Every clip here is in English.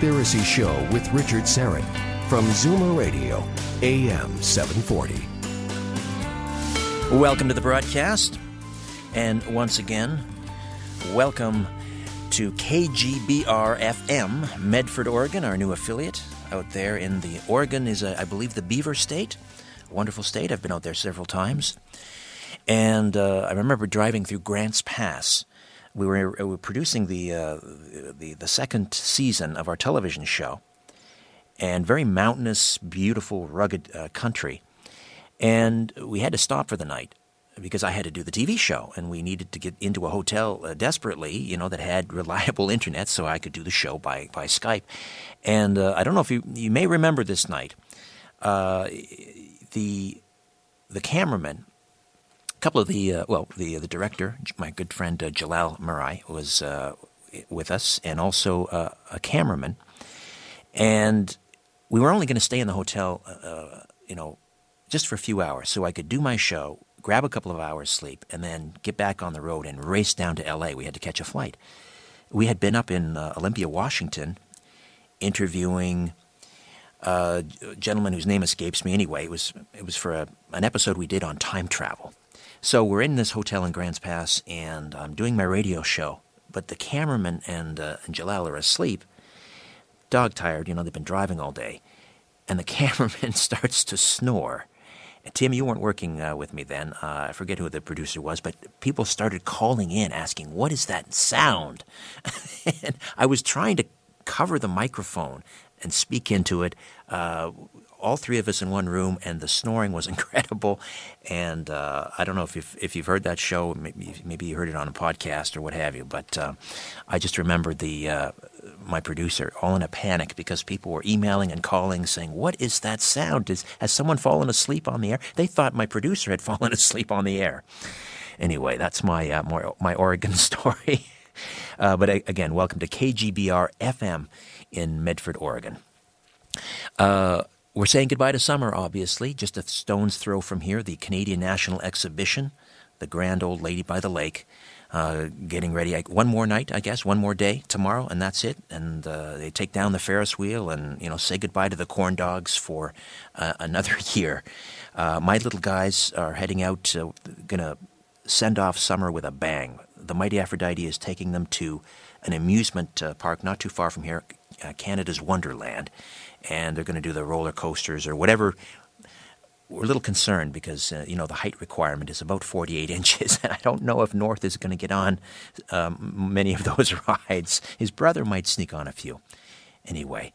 Conspiracy Show with Richard Syrett from Zoomer Radio, AM 740. Welcome to the broadcast. And once again, welcome to KGBR FM, Medford, Oregon, our new affiliate out there in the Oregon is, uh, I believe, the Beaver State. Wonderful state. I've been out there several times. And uh, I remember driving through Grants Pass. We were, we were producing the, uh, the, the second season of our television show. And very mountainous, beautiful, rugged uh, country. And we had to stop for the night because I had to do the TV show, and we needed to get into a hotel uh, desperately, you know, that had reliable internet, so I could do the show by by Skype. And uh, I don't know if you you may remember this night, uh, the the cameraman, couple of the uh, well, the the director, my good friend uh, Jalal Marai was uh, with us, and also uh, a cameraman, and we were only going to stay in the hotel, uh, you know, just for a few hours, so I could do my show, grab a couple of hours sleep, and then get back on the road and race down to L.A. We had to catch a flight. We had been up in uh, Olympia, Washington, interviewing a gentleman whose name escapes me. Anyway, it was it was for a, an episode we did on time travel. So we're in this hotel in Grants Pass, and I'm doing my radio show. But the cameraman and, uh, and Jalal are asleep, dog tired. You know, they've been driving all day, and the cameraman starts to snore. Tim, you weren't working uh, with me then. Uh, I forget who the producer was, but people started calling in asking, "What is that sound?" and I was trying to cover the microphone and speak into it. Uh, all three of us in one room, and the snoring was incredible. And uh, I don't know if you've, if you've heard that show, maybe, maybe you heard it on a podcast or what have you. But uh, I just remembered the uh, my producer all in a panic because people were emailing and calling saying, "What is that sound? Is, has someone fallen asleep on the air?" They thought my producer had fallen asleep on the air. Anyway, that's my uh, my, my Oregon story. Uh, but again, welcome to KGBR FM in Medford, Oregon. Uh, we're saying goodbye to summer, obviously. Just a stone's throw from here, the Canadian National Exhibition, the Grand Old Lady by the Lake, uh, getting ready. One more night, I guess, one more day tomorrow, and that's it. And uh, they take down the Ferris wheel and you know say goodbye to the corn dogs for uh, another year. Uh, my little guys are heading out, uh, gonna send off summer with a bang. The Mighty Aphrodite is taking them to an amusement uh, park not too far from here, Canada's Wonderland and they're going to do the roller coasters or whatever. We're a little concerned because uh, you know the height requirement is about 48 inches, and I don't know if North is going to get on um, many of those rides. His brother might sneak on a few. Anyway,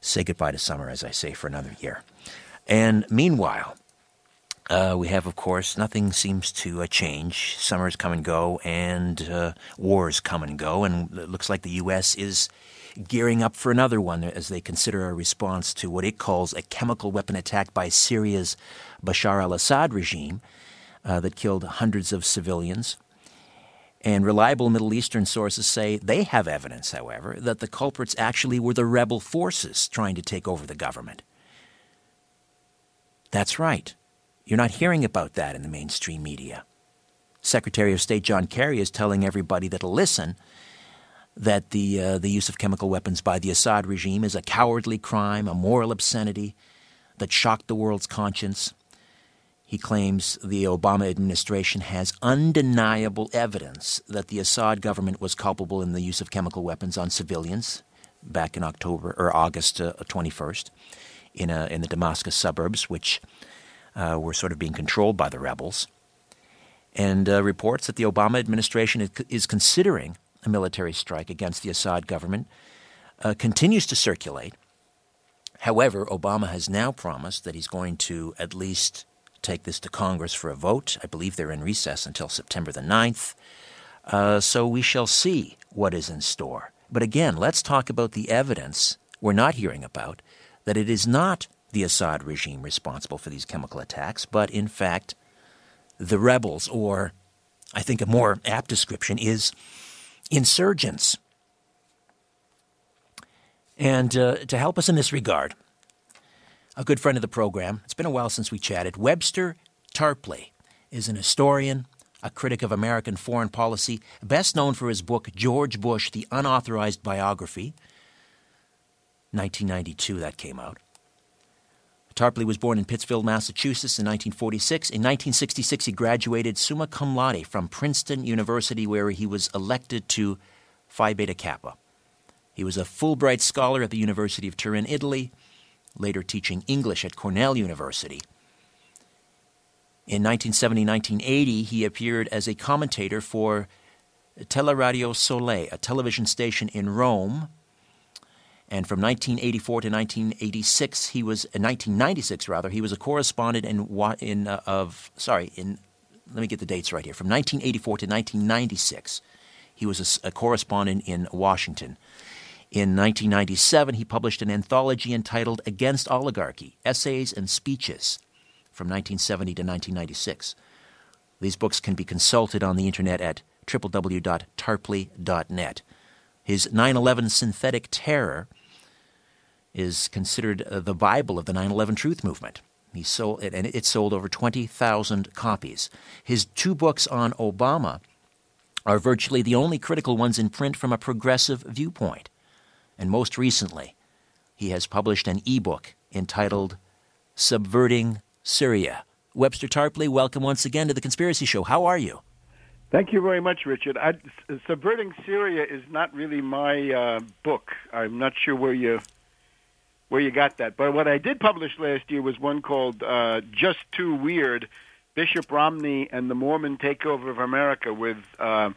say goodbye to summer, as I say, for another year. And meanwhile, Uh, we have, of course, nothing seems to uh, change. Summers come and go, and uh, wars come and go, and it looks like the U.S. is gearing up for another one as they consider a response to what it calls a chemical weapon attack by Syria's Bashar al Assad regime uh, that killed hundreds of civilians. And reliable Middle Eastern sources say they have evidence, however, that the culprits actually were the rebel forces trying to take over the government. That's right. You're not hearing about that in the mainstream media. Secretary of State John Kerry is telling everybody that'll listen that the, uh, the use of chemical weapons by the Assad regime is a cowardly crime, a moral obscenity that shocked the world's conscience. He claims the Obama administration has undeniable evidence that the Assad government was culpable in the use of chemical weapons on civilians back in October or August uh, 21st in, a, in the Damascus suburbs, which uh, were sort of being controlled by the rebels. And uh, reports that the Obama administration is considering a military strike against the Assad government uh, continues to circulate. However, Obama has now promised that he's going to at least take this to Congress for a vote. I believe they're in recess until September the 9th. Uh, so we shall see what is in store. But again, let's talk about the evidence we're not hearing about that it is not the Assad regime responsible for these chemical attacks, but in fact, the rebels, or I think a more apt description is insurgents. And uh, to help us in this regard, a good friend of the program, it's been a while since we chatted, Webster Tarpley is an historian, a critic of American foreign policy, best known for his book George Bush, The Unauthorized Biography. 1992, that came out. Tarpley was born in Pittsfield, Massachusetts in 1946. In 1966, he graduated summa cum laude from Princeton University, where he was elected to Phi Beta Kappa. He was a Fulbright Scholar at the University of Turin, Italy, later teaching English at Cornell University. In 1970 1980, he appeared as a commentator for Teleradio Sole, a television station in Rome and from 1984 to 1986, he was in 1996 rather. He was a correspondent in in uh, of sorry in let me get the dates right here. From 1984 to 1996, he was a, a correspondent in Washington. In 1997, he published an anthology entitled Against Oligarchy Essays and Speeches from 1970 to 1996. These books can be consulted on the internet at www.tarpley.net. His 9 11 Synthetic Terror is considered uh, the Bible of the 9 11 Truth Movement. He sold, and it sold over 20,000 copies. His two books on Obama are virtually the only critical ones in print from a progressive viewpoint. And most recently, he has published an e-book entitled Subverting Syria. Webster Tarpley, welcome once again to the Conspiracy Show. How are you? Thank you very much, Richard. I, Subverting Syria is not really my uh, book. I'm not sure where you where you got that. But what I did publish last year was one called uh, "Just Too Weird: Bishop Romney and the Mormon Takeover of America" with uh,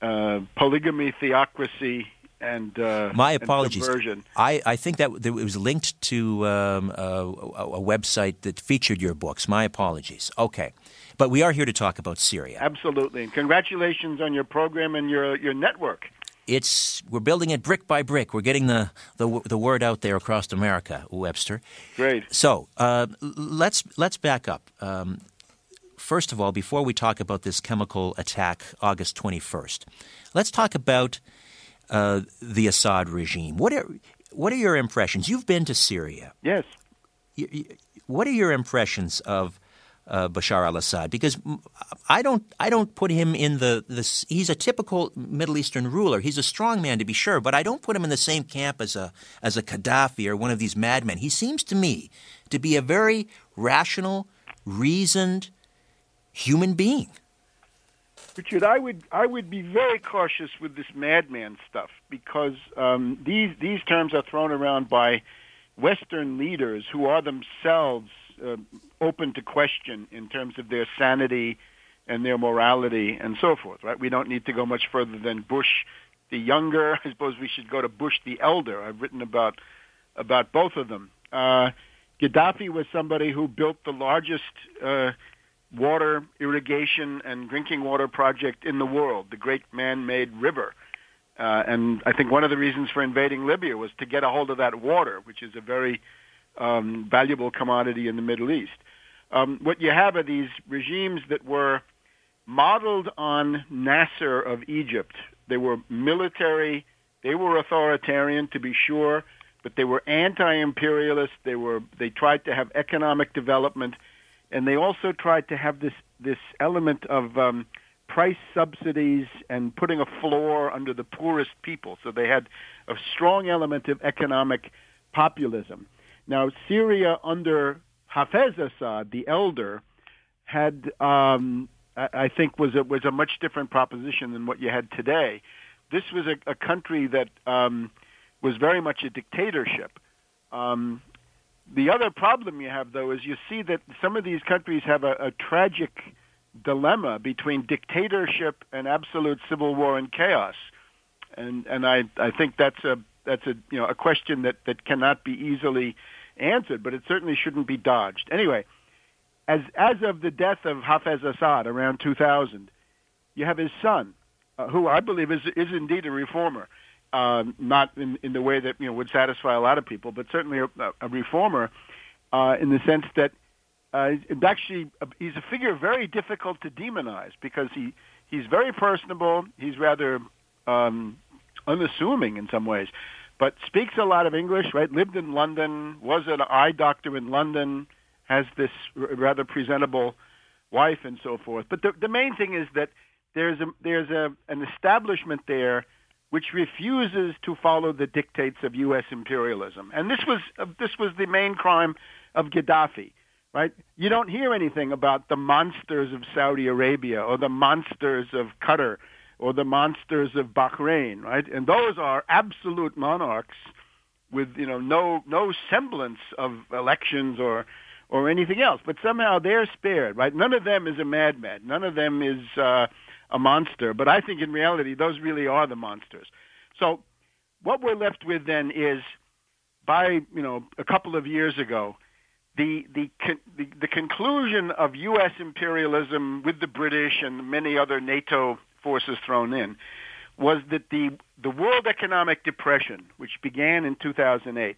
uh, polygamy, theocracy, and uh, my apologies. And I, I think that it was linked to um, a, a, website that featured your books. My apologies. Okay, but we are here to talk about Syria. Absolutely, and congratulations on your program and your your network it's we're building it brick by brick. We're getting the the, the word out there across America, Webster. Great. So uh, let's let's back up. Um, first of all, before we talk about this chemical attack, August twenty first, let's talk about uh, the Assad regime. What are what are your impressions? You've been to Syria. Yes. what are your impressions of uh, Bashar al-Assad because I don't I don't put him in the this he's a typical Middle Eastern ruler. He's a strong man to be sure but I don't put him in the same camp as a as a Gaddafi or one of these madmen. He seems to me to be a very rational reasoned human being. Richard I would I would be very cautious with this madman stuff because um, these these terms are thrown around by Western leaders who are themselves uh, open to question in terms of their sanity and their morality and so forth. Right? We don't need to go much further than Bush the younger. I suppose we should go to Bush the elder. I've written about about both of them. Uh, Gaddafi was somebody who built the largest uh, water irrigation and drinking water project in the world, the Great Man-Made River. Uh, and I think one of the reasons for invading Libya was to get a hold of that water, which is a very um, valuable commodity in the Middle East. Um, what you have are these regimes that were modeled on Nasser of Egypt. They were military, they were authoritarian to be sure, but they were anti-imperialist. They were they tried to have economic development, and they also tried to have this this element of um, price subsidies and putting a floor under the poorest people. So they had a strong element of economic populism. Now Syria under Hafez Assad, the elder, had um, I think was a, was a much different proposition than what you had today. This was a, a country that um, was very much a dictatorship. Um, the other problem you have, though, is you see that some of these countries have a, a tragic dilemma between dictatorship and absolute civil war and chaos, and and I I think that's a that's a you know a question that that cannot be easily answered, but it certainly shouldn't be dodged. Anyway, as as of the death of Hafez Assad around 2000, you have his son, uh, who I believe is is indeed a reformer uh, not in, in the way that you know would satisfy a lot of people, but certainly a, a reformer uh, in the sense that uh, actually he's a figure very difficult to demonize because he he's very personable. He's rather um, unassuming in some ways, but speaks a lot of English. Right? Lived in London, was an eye doctor in London, has this rather presentable wife and so forth. But the the main thing is that there's a there's a an establishment there which refuses to follow the dictates of U.S. imperialism. And this was uh, this was the main crime of Gaddafi, right? You don't hear anything about the monsters of Saudi Arabia or the monsters of Qatar or the monsters of Bahrain, right? And those are absolute monarchs with you know no no semblance of elections or or anything else. But somehow they're spared, right? None of them is a madman. None of them is. Uh, a monster. But I think in reality, those really are the monsters. So what we're left with then is, by you know, a couple of years ago, the the the, the conclusion of U.S. imperialism with the British and many other NATO forces thrown in was that the the World Economic Depression, which began in 2008,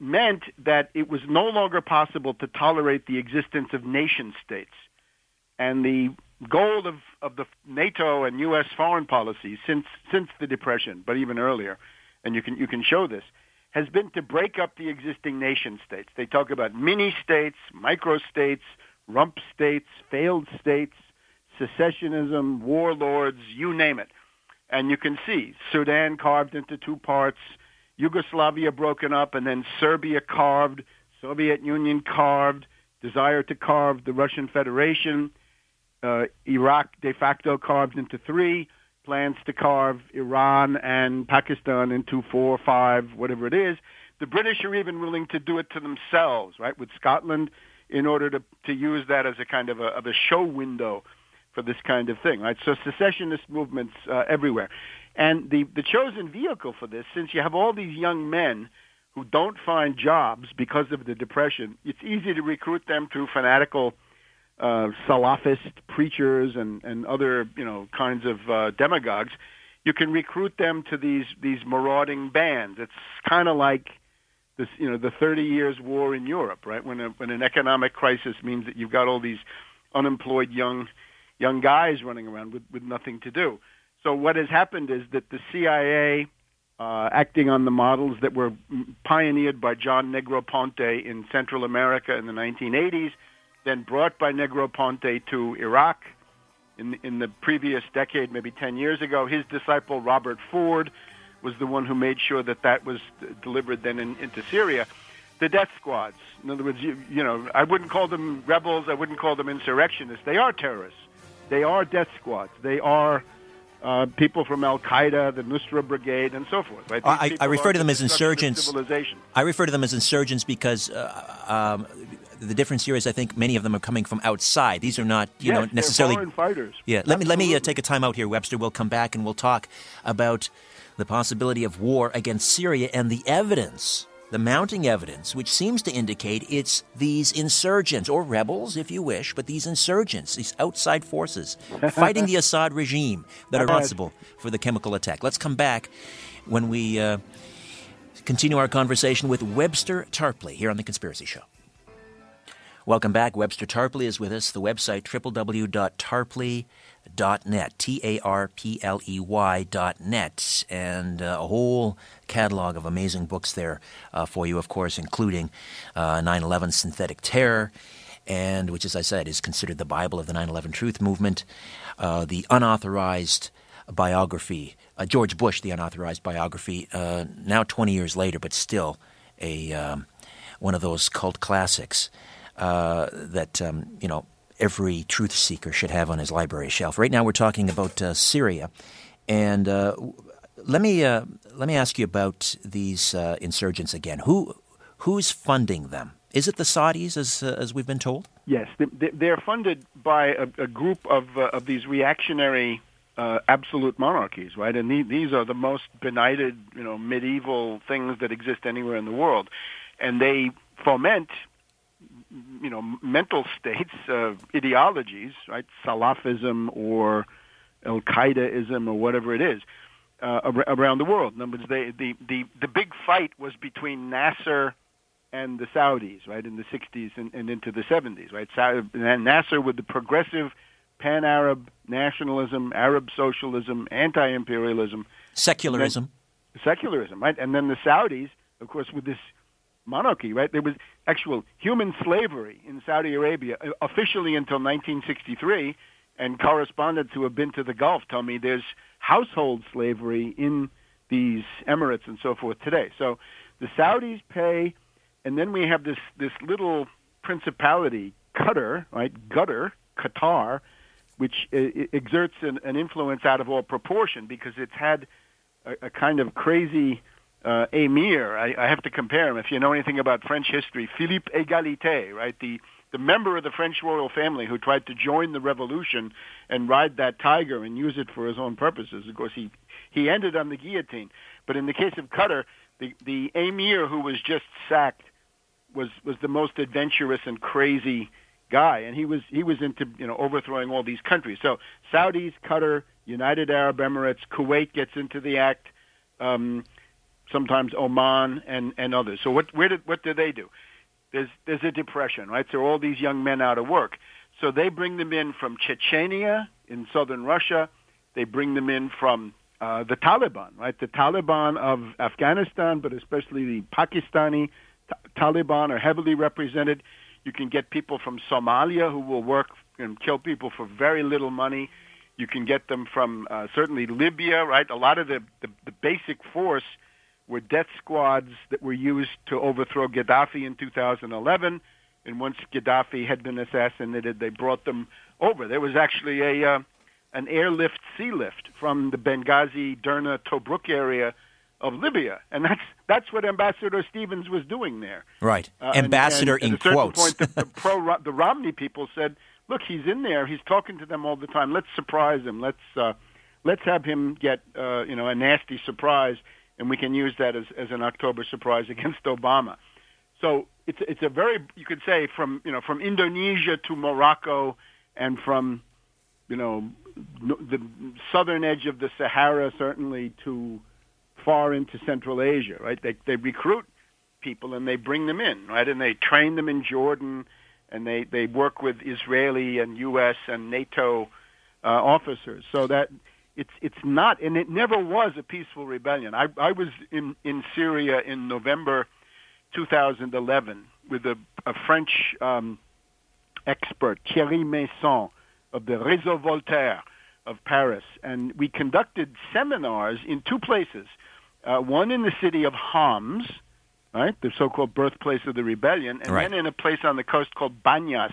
meant that it was no longer possible to tolerate the existence of nation states. And the goal of, of the NATO and U.S. foreign policy since since the Depression, but even earlier, and you can you can show this, has been to break up the existing nation states. They talk about mini states, micro states, rump states, failed states, secessionism, warlords, you name it. And you can see Sudan carved into two parts, Yugoslavia broken up, and then Serbia carved, Soviet Union carved, desire to carve the Russian Federation, uh, Iraq de facto carved into three, plans to carve Iran and Pakistan into four, five, whatever it is. The British are even willing to do it to themselves, right, with Scotland in order to, to use that as a kind of a, of a show window for this kind of thing, right? So secessionist movements uh, everywhere. And the, the chosen vehicle for this, since you have all these young men who don't find jobs because of the Depression, it's easy to recruit them through fanatical – uh, Salafist preachers and, and other you know kinds of uh, demagogues, you can recruit them to these these marauding bands. It's kind of like this you know the Thirty Years' War in Europe, right? When a, when an economic crisis means that you've got all these unemployed young young guys running around with, with nothing to do. So what has happened is that the CIA, uh, acting on the models that were pioneered by John Negroponte in Central America in the 1980s then brought by Negroponte to Iraq in, in the previous decade, maybe 10 years ago. His disciple, Robert Ford, was the one who made sure that that was delivered then in, into Syria. The death squads. In other words, you, you know, I wouldn't call them rebels. I wouldn't call them insurrectionists. They are terrorists. They are death squads. They are uh, people from Al Qaeda, the Nusra Brigade, and so forth. Right? I, I, refer to them as insurgents. I refer to them as insurgents because uh, um, the difference here is I think many of them are coming from outside. These are not, you yes, know, necessarily foreign fighters. Yeah, let Absolutely. me let me uh, take a time out here, Webster. We'll come back and we'll talk about the possibility of war against Syria and the evidence the mounting evidence, which seems to indicate it's these insurgents, or rebels, if you wish, but these insurgents, these outside forces fighting the Assad regime that are responsible for the chemical attack. Let's come back when we uh, continue our conversation with Webster Tarpley here on The Conspiracy Show. Welcome back. Webster Tarpley is with us. The website www.tarpley.net, T A R P L E Y.net, and uh, a whole catalog of amazing books there uh, for you, of course, including uh, 9 11 Synthetic Terror, and which, as I said, is considered the Bible of the 9 11 Truth Movement, uh, the unauthorized biography, uh, George Bush, the unauthorized biography, uh, now 20 years later, but still a um, one of those cult classics uh, that um, you know every truth seeker should have on his library shelf. Right now, we're talking about uh, Syria, and uh, let me uh, let me ask you about these uh, insurgents again. Who who's funding them? Is it the Saudis, as uh, as we've been told? Yes, they're funded by a, a group of of these reactionary. absolute monarchies, right? And these are the most benighted, you know, medieval things that exist anywhere in the world, and they foment you know mental states, uh, ideologies, right? Salafism or Al Qaedaism or whatever it is uh, around the world. In other words, they, the the the big fight was between Nasser and the Saudis, right, in the 60s and, and into the 70s, right? And Nasser with the progressive pan-Arab nationalism, Arab socialism, anti-imperialism, secularism, secularism, right? And then the Saudis, of course, with this monarchy, right? There was actual human slavery in Saudi Arabia uh, officially until 1963, and correspondents who have been to the Gulf tell me there's household slavery in these emirates and so forth today. So the Saudis pay, and then we have this this little principality, Qatar, right? Qatar, Qatar, which exerts an, an influence out of all proportion because it's had a, a kind of crazy uh, emir. I, I have to compare him. If you know anything about French history, Philippe Égalité, right? The the member of the French royal family who tried to join the revolution and ride that tiger and use it for his own purposes. Of course, he he ended on the guillotine. But in the case of Qatar, the the emir who was just sacked was was the most adventurous and crazy guy, and he was he was into you know overthrowing all these countries. So Saudis, Qatar, United Arab Emirates, Kuwait gets into the act. Um, sometimes Oman and and others. So what where did what do they do? There's there's a depression, right? So all these young men out of work. So they bring them in from Chechnya in southern Russia. They bring them in from uh, the Taliban, right? The Taliban of Afghanistan, but especially the Pakistani t- Taliban are heavily represented. You can get people from Somalia who will work and kill people for very little money. You can get them from uh, certainly Libya, right? A lot of the, the, the basic force were death squads that were used to overthrow Gaddafi in 2011. And once Gaddafi had been assassinated, they brought them over. There was actually a uh, an airlift, sea lift from the Benghazi, Derna, Tobruk area of Libya, and that's that's what Ambassador Stevens was doing there. Right, uh, ambassador and, and in quotes. Point, the, the pro the Romney people said, "Look, he's in there. He's talking to them all the time. Let's surprise him. Let's uh, let's have him get uh, you know a nasty surprise." And we can use that as, as an October surprise against Obama. So it's it's a very you could say from you know from Indonesia to Morocco and from you know the southern edge of the Sahara certainly to far into Central Asia, right? They they recruit people and they bring them in, right? And they train them in Jordan and they they work with Israeli and U.S. and NATO uh, officers. So that it's it's not, and it never was a peaceful rebellion. I I was in in Syria in November 2011 with a, a French um, expert, Thierry Meyssan of the Réseau Voltaire of Paris, and we conducted seminars in two places. Uh, one in the city of Homs, right, the so-called birthplace of the rebellion, and right. then in a place on the coast called Banyas.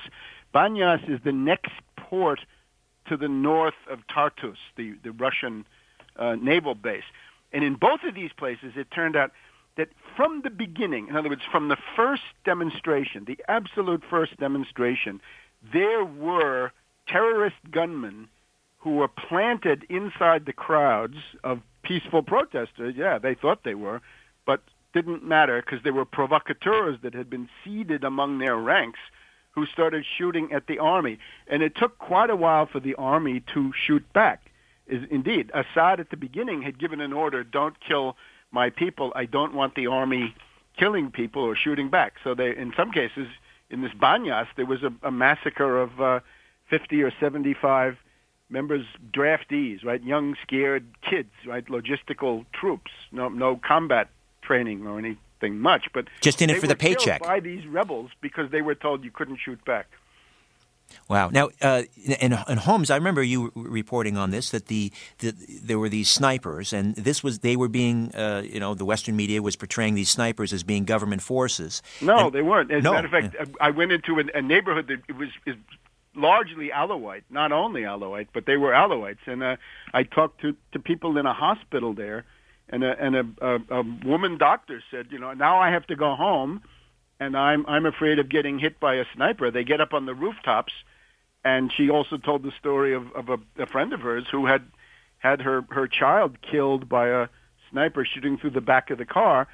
Banyas is the next port to the north of Tartus, the, the Russian uh, naval base. And in both of these places, it turned out that from the beginning, in other words, from the first demonstration, the absolute first demonstration, there were terrorist gunmen who were planted inside the crowds of peaceful protesters. Yeah, they thought they were, but didn't matter because there were provocateurs that had been seeded among their ranks who started shooting at the army. And it took quite a while for the army to shoot back. Is indeed, Assad at the beginning had given an order, don't kill my people. I don't want the army killing people or shooting back. So they, in some cases, in this Banyas, there was a, a massacre of uh, 50 or 75 members, draftees, right? Young, scared kids, right? Logistical troops, no, no combat training or much, but just in it for the paycheck. By these rebels because they were told you couldn't shoot back. Wow. Now, uh, in, in Homs, I remember you reporting on this that the, the there were these snipers, and this was they were being, uh, you know, the Western media was portraying these snipers as being government forces. No, and, they weren't. As no. a matter of fact, I went into a, a neighborhood that it was is largely Alawite, not only Alawite, but they were Alawites, and uh, I talked to to people in a hospital there, and a and a, a, a woman doctor said, you know, now I have to go home and I'm I'm afraid of getting hit by a sniper. They get up on the rooftops, and she also told the story of, of a, a friend of hers who had had her her child killed by a sniper shooting through the back of the car,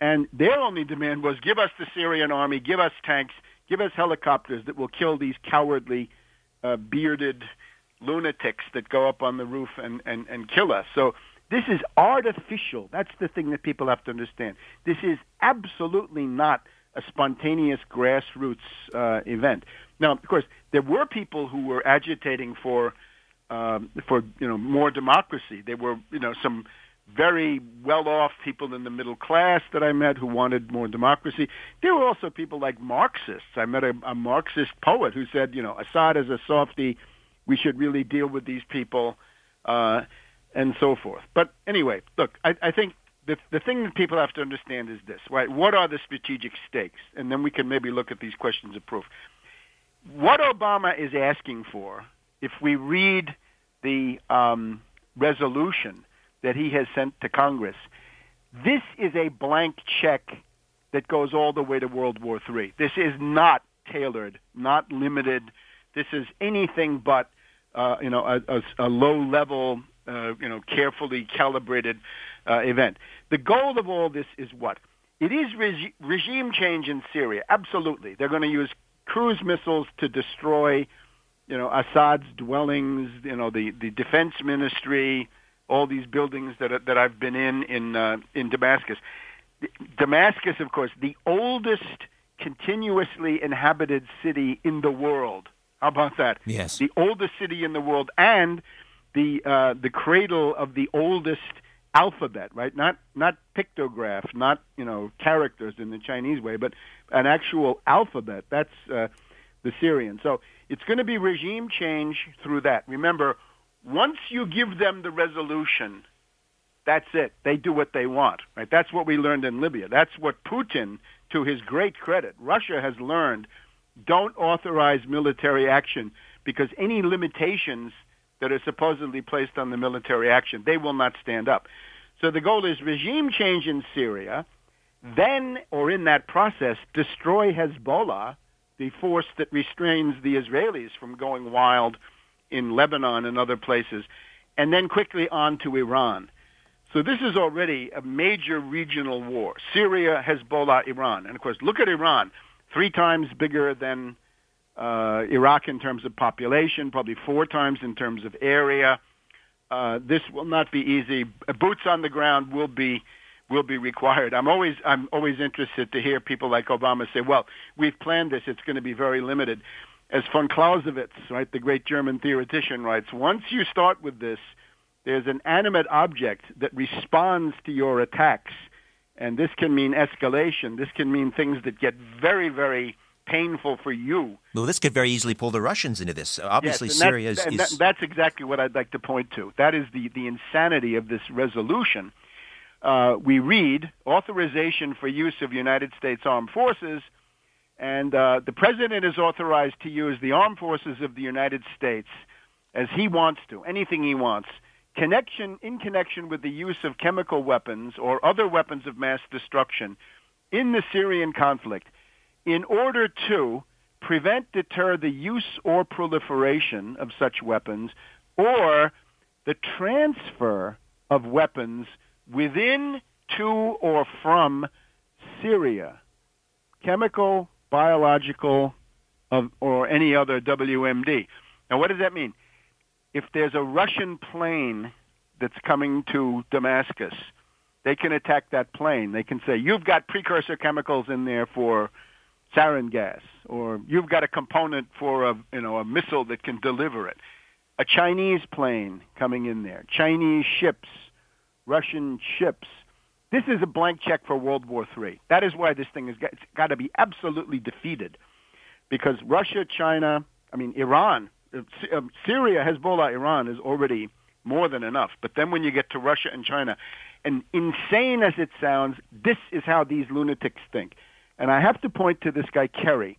and their only demand was give us the Syrian army, give us tanks, give us helicopters that will kill these cowardly, uh, bearded lunatics that go up on the roof and, and, and kill us. So this is artificial. That's the thing that people have to understand. This is absolutely not a spontaneous grassroots uh, event. Now, of course, there were people who were agitating for um, for you know more democracy. There were you know some very well-off people in the middle class that I met who wanted more democracy. There were also people like Marxists. I met a, a Marxist poet who said, you know, Assad is a softy. We should really deal with these people, uh, and so forth. But anyway, look, I, I think the the thing that people have to understand is this, right? What are the strategic stakes? And then we can maybe look at these questions of proof. What Obama is asking for, if we read the um, resolution that he has sent to Congress, this is a blank check that goes all the way to World War III. This is not tailored, not limited. This is anything but, uh, you know, a, a, a low-level, uh, you know, carefully calibrated uh, event. The goal of all this is what? It is regi- regime change in Syria. Absolutely, they're going to use cruise missiles to destroy, you know, Assad's dwellings. You know, the the defense ministry, all these buildings that that I've been in in uh, in Damascus. Damascus, of course, the oldest continuously inhabited city in the world. How about that? Yes. The oldest city in the world and the uh, the cradle of the oldest alphabet, right? Not not pictograph, not you know characters in the Chinese way, but an actual alphabet. That's uh, the Syrian. So it's going to be regime change through that. Remember, once you give them the resolution, that's it. They do what they want, right? That's what we learned in Libya. That's what Putin, to his great credit, Russia has learned. Don't authorize military action because any limitations that are supposedly placed on the military action, they will not stand up. So the goal is regime change in Syria, mm-hmm. then, or in that process, destroy Hezbollah, the force that restrains the Israelis from going wild in Lebanon and other places, and then quickly on to Iran. So this is already a major regional war. Syria, Hezbollah, Iran. And of course, look at Iran. Three times bigger than uh, Iraq in terms of population, probably four times in terms of area. Uh, this will not be easy. Boots on the ground will be will be required. I'm always I'm always interested to hear people like Obama say, "Well, we've planned this. It's going to be very limited." As von Clausewitz, right, the great German theoretician, writes, once you start with this, there's an animate object that responds to your attacks, and this can mean escalation. This can mean things that get very, very painful for you. Well, this could very easily pull the Russians into this. Obviously, yes, Syria is, is, that, That's exactly what I'd like to point to. That is the, the insanity of this resolution. Uh, we read authorization for use of United States armed forces, and uh, the president is authorized to use the armed forces of the United States as he wants to, anything he wants, connection in connection with the use of chemical weapons or other weapons of mass destruction in the Syrian conflict in order to prevent, deter the use or proliferation of such weapons or the transfer of weapons within, to, or from Syria, chemical, biological, or any other WMD. Now, what does that mean? If there's a Russian plane that's coming to Damascus, they can attack that plane. They can say, you've got precursor chemicals in there for sarin gas, or you've got a component for a, you know, a missile that can deliver it. A Chinese plane coming in there, Chinese ships, Russian ships. This is a blank check for World War III. That is why this thing has got, got to be absolutely defeated. Because Russia, China, I mean, Iran, uh, um, Syria, Hezbollah, Iran is already more than enough. But then when you get to Russia and China, and insane as it sounds, this is how these lunatics think. And I have to point to this guy, Kerry,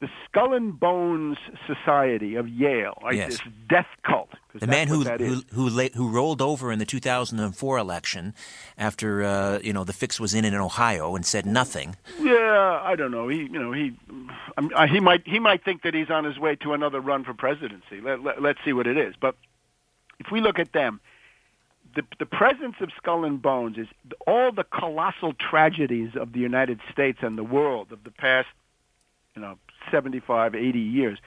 the Skull and Bones Society of Yale, like yes. this death cult. The man who who who, la- who, rolled over in the 2004 election after uh, you know the fix was in in Ohio and said nothing. Yeah, I don't know. He you know he um, he might he might think that he's on his way to another run for presidency. Let, let, let's see what it is. But if we look at them, the, the presence of skull and bones is all the colossal tragedies of the United States and the world of the past, you know, 75, 80 years.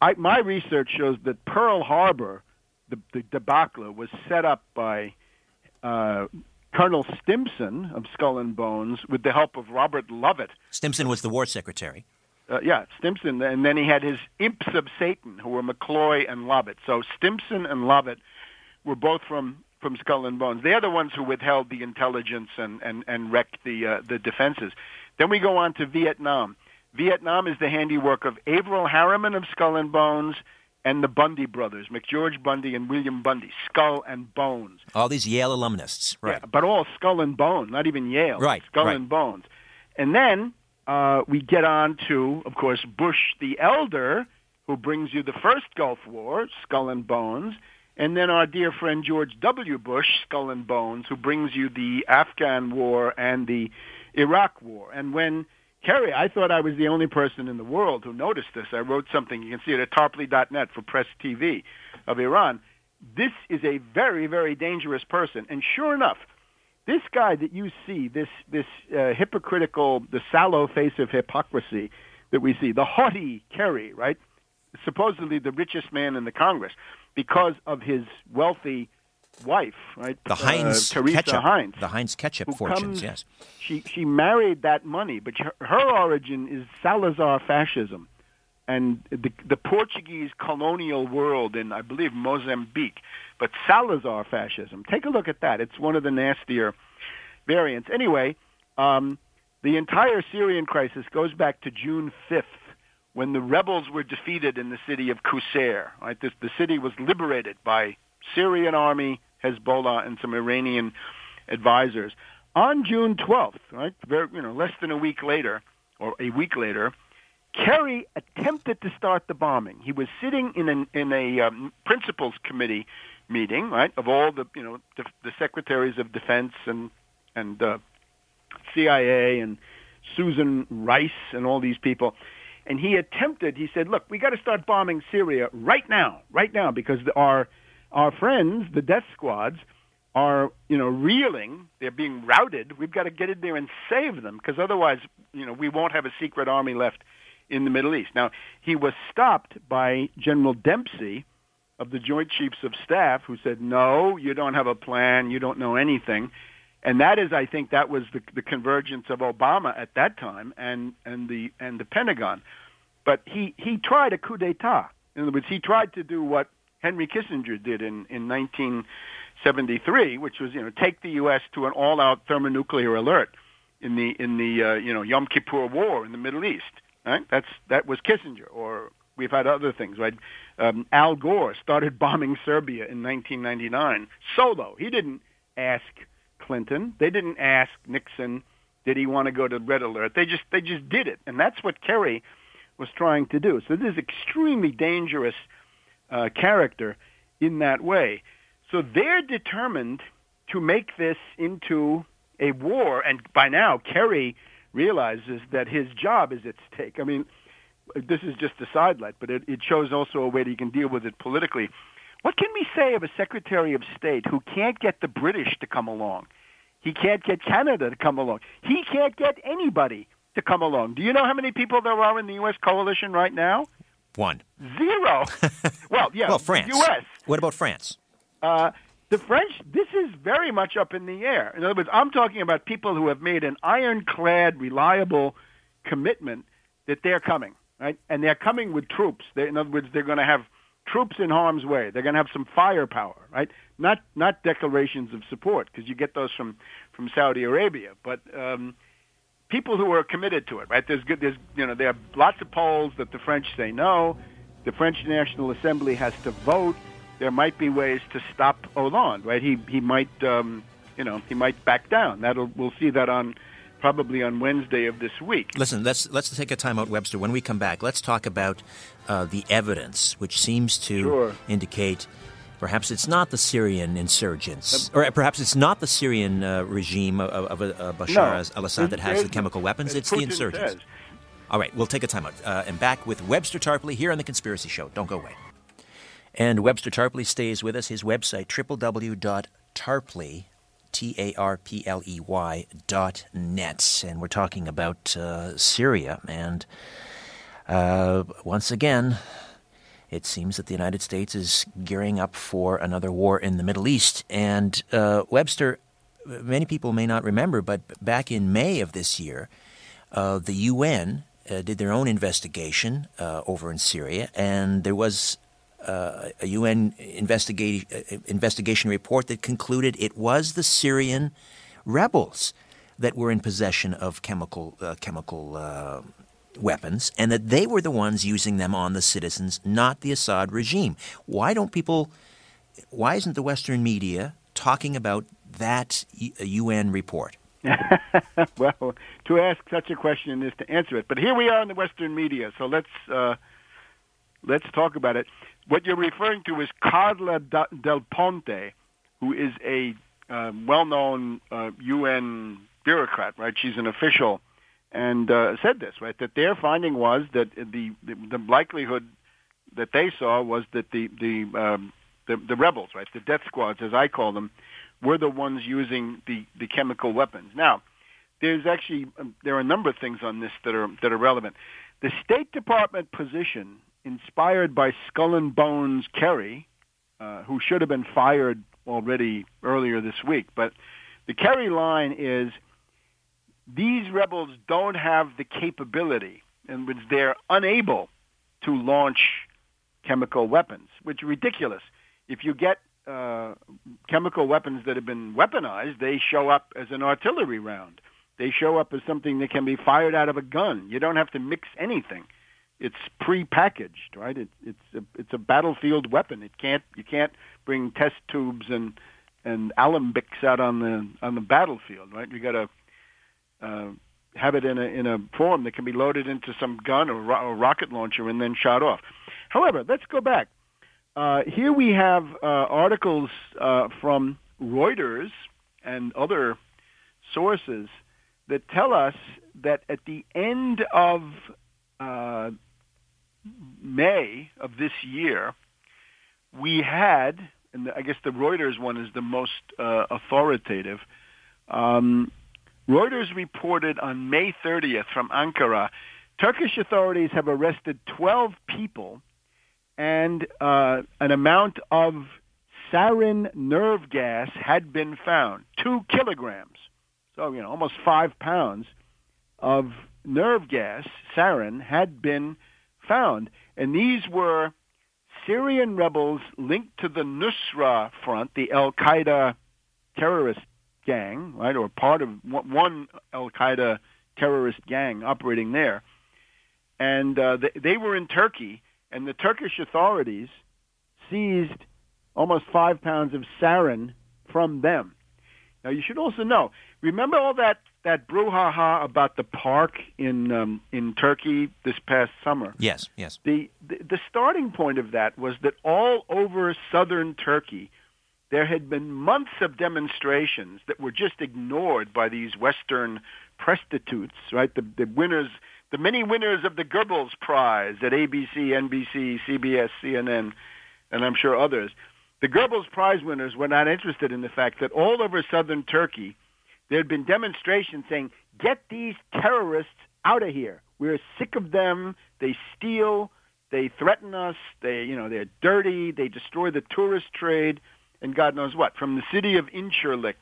I, my research shows that Pearl Harbor, the, the debacle, was set up by uh, Colonel Stimson of Skull and Bones with the help of Robert Lovett. Stimson was the war secretary. Uh, yeah, Stimson, and then he had his imps of Satan, who were McCloy and Lovett. So Stimson and Lovett were both from from Skull and Bones. They're the ones who withheld the intelligence and and and wrecked the uh, the defenses. Then we go on to Vietnam. Vietnam is the handiwork of Averell Harriman of Skull and Bones and the Bundy brothers, McGeorge Bundy and William Bundy, Skull and Bones. All these Yale alumnists, right? Yeah, but all Skull and Bones, not even Yale. Right. Skull right. and Bones. And then uh, we get on to, of course, Bush the Elder, who brings you the first Gulf War, Skull and Bones, and then our dear friend George W. Bush, Skull and Bones, who brings you the Afghan War and the Iraq War. And when Kerry, I thought I was the only person in the world who noticed this. I wrote something. You can see it at tarpley.net for Press TV of Iran. This is a very, very dangerous person. And sure enough, this guy that you see, this this uh, hypocritical, the sallow face of hypocrisy that we see, the haughty Kerry, right? Supposedly the richest man in the Congress because of his wealthy wife, right? The Heinz uh, Teresa ketchup. Heinz. The Heinz ketchup fortunes, comes- yes. She she married that money, but her, her origin is Salazar fascism, and the the Portuguese colonial world in I believe Mozambique, but Salazar fascism. Take a look at that. It's one of the nastier variants. Anyway, um, the entire Syrian crisis goes back to June fifth. When the rebels were defeated in the city of Qusair, right? The city was liberated by Syrian army, Hezbollah, and some Iranian advisors. On June 12th, right, very, you know, less than a week later, or a week later, Kerry attempted to start the bombing. He was sitting in an in a um, principals committee meeting, right, of all the you know the, the secretaries of defense and and uh, CIA and Susan Rice and all these people. And he attempted. He said, "Look, we got to start bombing Syria right now, right now, because our our friends, the death squads, are you know reeling. They're being routed. We've got to get in there and save them, because otherwise, you know, we won't have a secret army left in the Middle East." Now, he was stopped by General Dempsey of the Joint Chiefs of Staff, who said, "No, you don't have a plan. You don't know anything." And that is, I think, that was the, the convergence of Obama at that time and, and the and the Pentagon. But he he tried a coup d'état. In other words, he tried to do what Henry Kissinger did in in 1973, which was you know take the U.S. to an all-out thermonuclear alert in the in the uh, you know Yom Kippur War in the Middle East. Right? That's that was Kissinger. Or we've had other things. Right? Um, Al Gore started bombing Serbia in 1999 solo. He didn't ask Clinton. They didn't ask Nixon. Did he want to go to red alert? They just they just did it, and that's what Kerry was trying to do. So this is extremely dangerous uh, character in that way. So they're determined to make this into a war, and by now Kerry realizes that his job is at stake. I mean, this is just a sidelight, but it, it shows also a way that he can deal with it politically. What can we say of a Secretary of State who can't get the British to come along? He can't get Canada to come along. He can't get anybody to come along. Do you know how many people there are in the U.S. coalition right now? One. Zero. well, yeah. Well, France. U.S. What about France? Uh, the French, this is very much up in the air. In other words, I'm talking about people who have made an ironclad, reliable commitment that they're coming, right? And they're coming with troops. They, in other words, they're going to have troops in harm's way. They're going to have some firepower, right? Not not declarations of support because you get those from from Saudi Arabia, but um, people who are committed to it, right? There's good. There's you know there are lots of polls that the French say no. The French National Assembly has to vote there might be ways to stop Hollande, right? He he might um, you know he might back down. That'll we'll see that on probably on Wednesday of this week. Listen, let's let's take a time out, Webster. When we come back, let's talk about uh, the evidence, which seems to Sure. indicate perhaps it's not the Syrian insurgents, or perhaps it's not the Syrian uh, regime of, of uh, Bashar No. al-Assad that has the chemical weapons. It's the insurgents. says. All right, we'll take a time out uh, and back with Webster Tarpley here on The Conspiracy Show. Don't go away. And Webster Tarpley stays with us. His website, www.tarpley, T-A-R-P-L-E-Y dot net. And we're talking about uh, Syria. And uh, once again, it seems that the United States is gearing up for another war in the Middle East. And uh, Webster, many people may not remember, but back in May of this year, uh, the UN uh, did their own investigation uh, over in Syria, and there was uh, a UN uh, investigation report that concluded it was the Syrian rebels that were in possession of chemical uh, chemical uh, weapons, and that they were the ones using them on the citizens, not the Assad regime. Why don't people? Why isn't the Western media talking about that UN report? well, to ask such a question is to answer it. But here we are in the Western media, so let's uh, let's talk about it. What you're referring to is Carla Del Ponte, who is a uh, well-known uh, UN bureaucrat, right? She's an official, and uh, said this, right? That their finding was that the the, the likelihood that they saw was that the the, um, the the rebels, right, the death squads, as I call them, were the ones using the, the chemical weapons. Now, there's actually um, there are a number of things on this that are that are relevant. The State Department position, inspired by Skull and Bones Kerry, uh, who should have been fired already earlier this week, but the Kerry line is these rebels don't have the capability, which they're unable to launch chemical weapons, which is ridiculous. If you get uh, chemical weapons that have been weaponized, they show up as an artillery round. They show up as something that can be fired out of a gun. You don't have to mix anything. It's pre-packaged, right? It, it's a, it's a battlefield weapon. It can't you can't bring test tubes and and alembics out on the on the battlefield, right? You got to uh, have it in a in a form that can be loaded into some gun or, ro- or rocket launcher and then shot off. However, let's go back. Uh, here we have uh, articles uh, from Reuters and other sources that tell us that at the end of uh, May of this year, we had, and I guess the Reuters one is the most uh, authoritative. Um, Reuters reported on May 30th from Ankara, Turkish authorities have arrested 12 people and uh, an amount of sarin nerve gas had been found, two kilograms, so you know almost five pounds of nerve gas, sarin, had been found, and these were Syrian rebels linked to the Nusra Front, the Al Qaeda terrorist gang, right, or part of one- Al Qaeda terrorist gang operating there, and uh, they, they were in Turkey and the Turkish authorities seized almost five pounds of sarin from them. Now, you should also know. Remember all that that brouhaha about the park in um, in Turkey this past summer? Yes, yes. The, the the starting point of that was that all over southern Turkey, there had been months of demonstrations that were just ignored by these Western prostitutes, right? The the winners, the many winners of the Goebbels Prize at ABC, NBC, CBS, CNN, and I'm sure others. The Goebbels Prize winners were not interested in the fact that all over southern Turkey, there had been demonstrations saying, "Get these terrorists out of here. We're sick of them. They steal, they threaten us. They, you know, they're dirty. They destroy the tourist trade, and God knows what." From the city of Incirlik,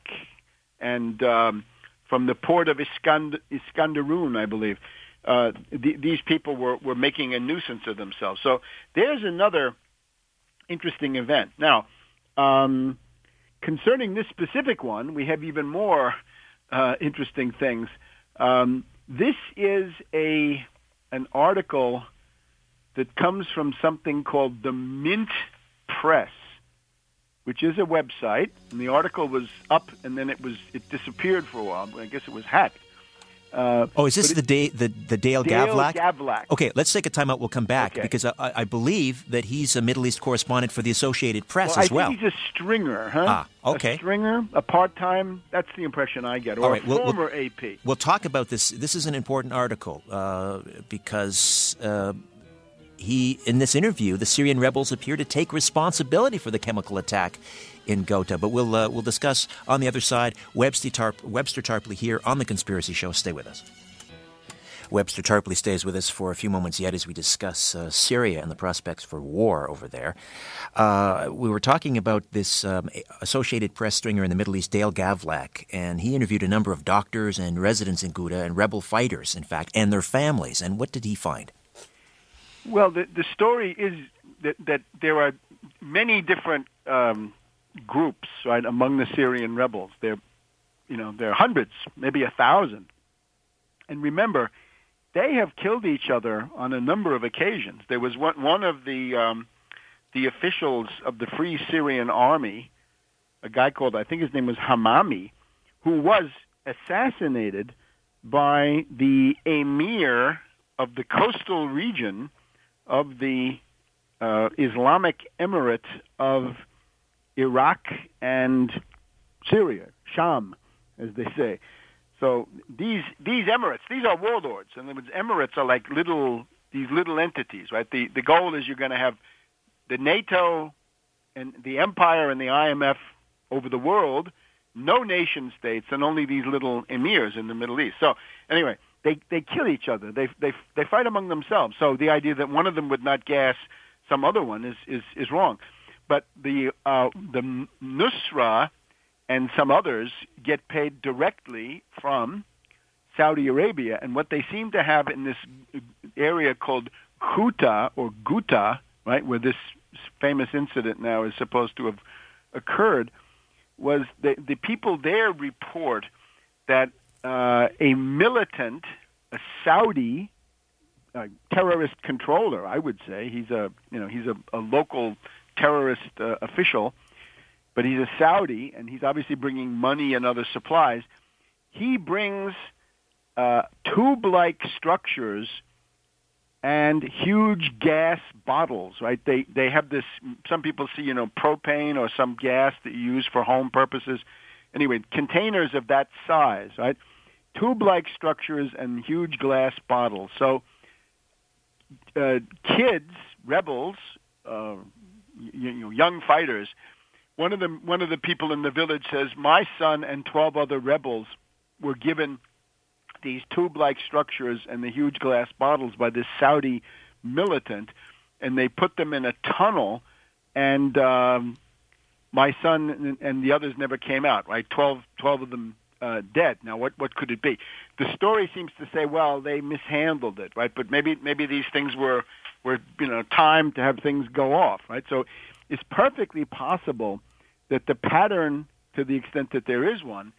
and um, from the port of Iskand- Iskandarun, I believe, uh, th- these people were were making a nuisance of themselves. So there's another interesting event. Now, um, concerning this specific one, we have even more uh, interesting things. Um, this is a an article that comes from something called the Mint Press, which is a website. And the article was up, and then it was it disappeared for a while. I guess it was hacked. Uh, oh, is this the, day, the the Dale, Dale Gavlak? Gavlak. Okay, let's take a time out. We'll come back Okay. because I, I believe that he's a Middle East correspondent for the Associated Press Well, as I well. think he's a stringer, huh? Ah, okay. A stringer, a part-time. That's the impression I get, or All right, we'll- we'll- former AP. We'll talk about this. This is an important article uh, because uh, he, in this interview, the Syrian rebels appear to take responsibility for the chemical attack in Ghouta. But we'll uh, we'll discuss on the other side. Webster, Tarp, Webster Tarpley here on the Conspiracy Show. Stay with us. Webster Tarpley stays with us for a few moments yet as we discuss uh, Syria and the prospects for war over there. Uh, we were talking about this um, Associated Press stringer in the Middle East, Dale Gavlak, and he interviewed a number of doctors and residents in Ghouta and rebel fighters, in fact, and their families. And what did he find? Well, the the story is that that there are many different um, groups right among the Syrian rebels. There, you know, there are hundreds, maybe a thousand. And remember, they have killed each other on a number of occasions. There was one one of the um, the officials of the Free Syrian Army, a guy called I think his name was Hamami, who was assassinated by the emir of the coastal region of the uh, Islamic Emirate of Iraq and Syria, Sham, as they say. So these these emirates, these are warlords, and the emirates are like little these little entities, right? The the goal is you're going to have the NATO and the empire and the IMF over the world, no nation states, and only these little emirs in the Middle East. So anyway, they they kill each other. They they they fight among themselves. So the idea that one of them would not gas some other one is is is wrong. But the uh, the Nusra and some others get paid directly from Saudi Arabia, and what they seem to have in this area called Ghouta or Ghouta, right, where this famous incident now is supposed to have occurred, was the the people there report that uh, a militant, a Saudi uh, terrorist controller, I would say, he's a you know he's a, a local terrorist uh, official, but he's a Saudi, and he's obviously bringing money and other supplies. He brings uh, tube-like structures and huge gas bottles. Right? They they have this. Some people see you know propane or some gas that you use for home purposes. Anyway, containers of that size. Right? Tube-like structures and huge glass bottles. So uh, kids, rebels, uh, you, you know, young fighters. One of them, one of the people in the village says, "My son and twelve other rebels were given these tube-like structures and the huge glass bottles by this Saudi militant, and they put them in a tunnel, and um, my son and, and the others never came out. Right, 12, 12 of them uh, dead. Now, what what could it be? The story seems to say, well, they mishandled it, right? But maybe maybe these things were were you know timed to have things go off, right? So it's perfectly possible that the pattern, to the extent that there is one,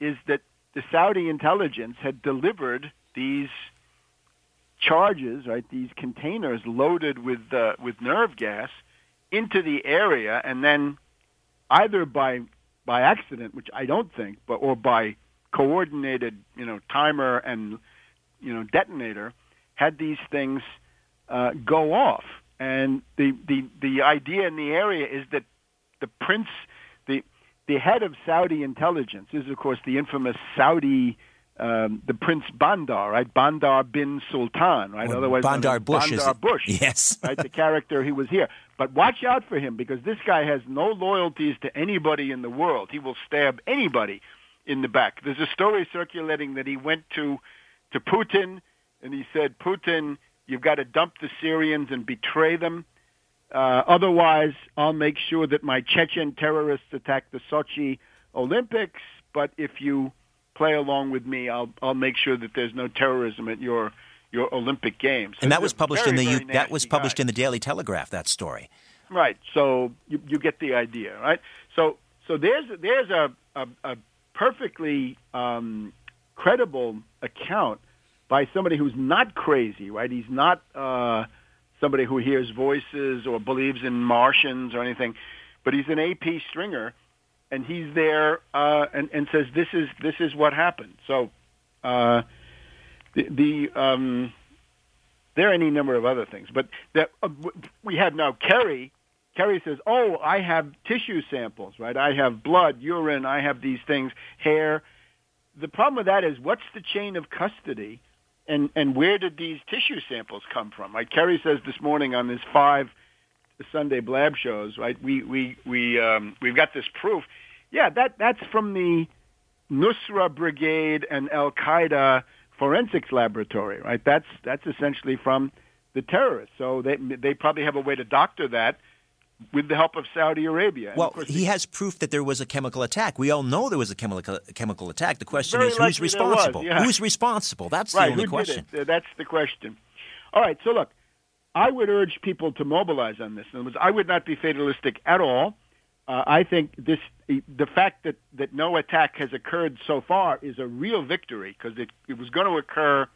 is that the Saudi intelligence had delivered these charges, right? These containers loaded with uh, with nerve gas into the area, and then either by by accident, which I don't think, but or by coordinated, you know, timer and you know detonator, had these things uh, go off. And the, the the idea in the area is that the prince, the the head of Saudi intelligence, is of course the infamous Saudi. Um, the Prince Bandar, right? Bandar bin Sultan, right? Or Otherwise, Bandar Bush, Bandar? Bush, Yes. right? The character he was here. But watch out for him because this guy has no loyalties to anybody in the world. He will stab anybody in the back. There's a story circulating that he went to to Putin and he said, Putin, you've got to dump the Syrians and betray them. Uh, otherwise, I'll make sure that my Chechen terrorists attack the Sochi Olympics. But if you play along with me, I'll I'll make sure that there's no terrorism at your your Olympic Games. and that was published very, in the very that was published guy. in the Daily Telegraph. That story. Right. So you, you get the idea, right? So so there's there's a a, a perfectly um, credible account by somebody who's not crazy, right? He's not uh, somebody who hears voices or believes in Martians or anything, but he's an AP stringer, and he's there uh, and, and says this is this is what happened. So uh, the, the um, there are any number of other things, but that uh, we have now Kerry. Kerry says, "Oh, I have tissue samples, right? I have blood, urine, I have these things, hair." The problem with that is, what's the chain of custody, and and where did these tissue samples come from? Right? Kerry says this morning on his five Sunday blab shows, right? We we we um, we've got this proof. Yeah, that that's from the Nusra Brigade and Al Qaeda forensics laboratory, right? That's that's essentially from the terrorists. So they they probably have a way to doctor that with the help of Saudi Arabia. And Well, of course, he has proof that there was a chemical attack. We all know there was a chemical chemical attack. The question is who's there was, responsible? yeah. Who's responsible? That's the only question. Uh, That's the question. All right, so look, I would urge people to mobilize on this. In other words, I would not be fatalistic at all. Uh, I think this the fact that, that no attack has occurred so far is a real victory because it, it was going to occur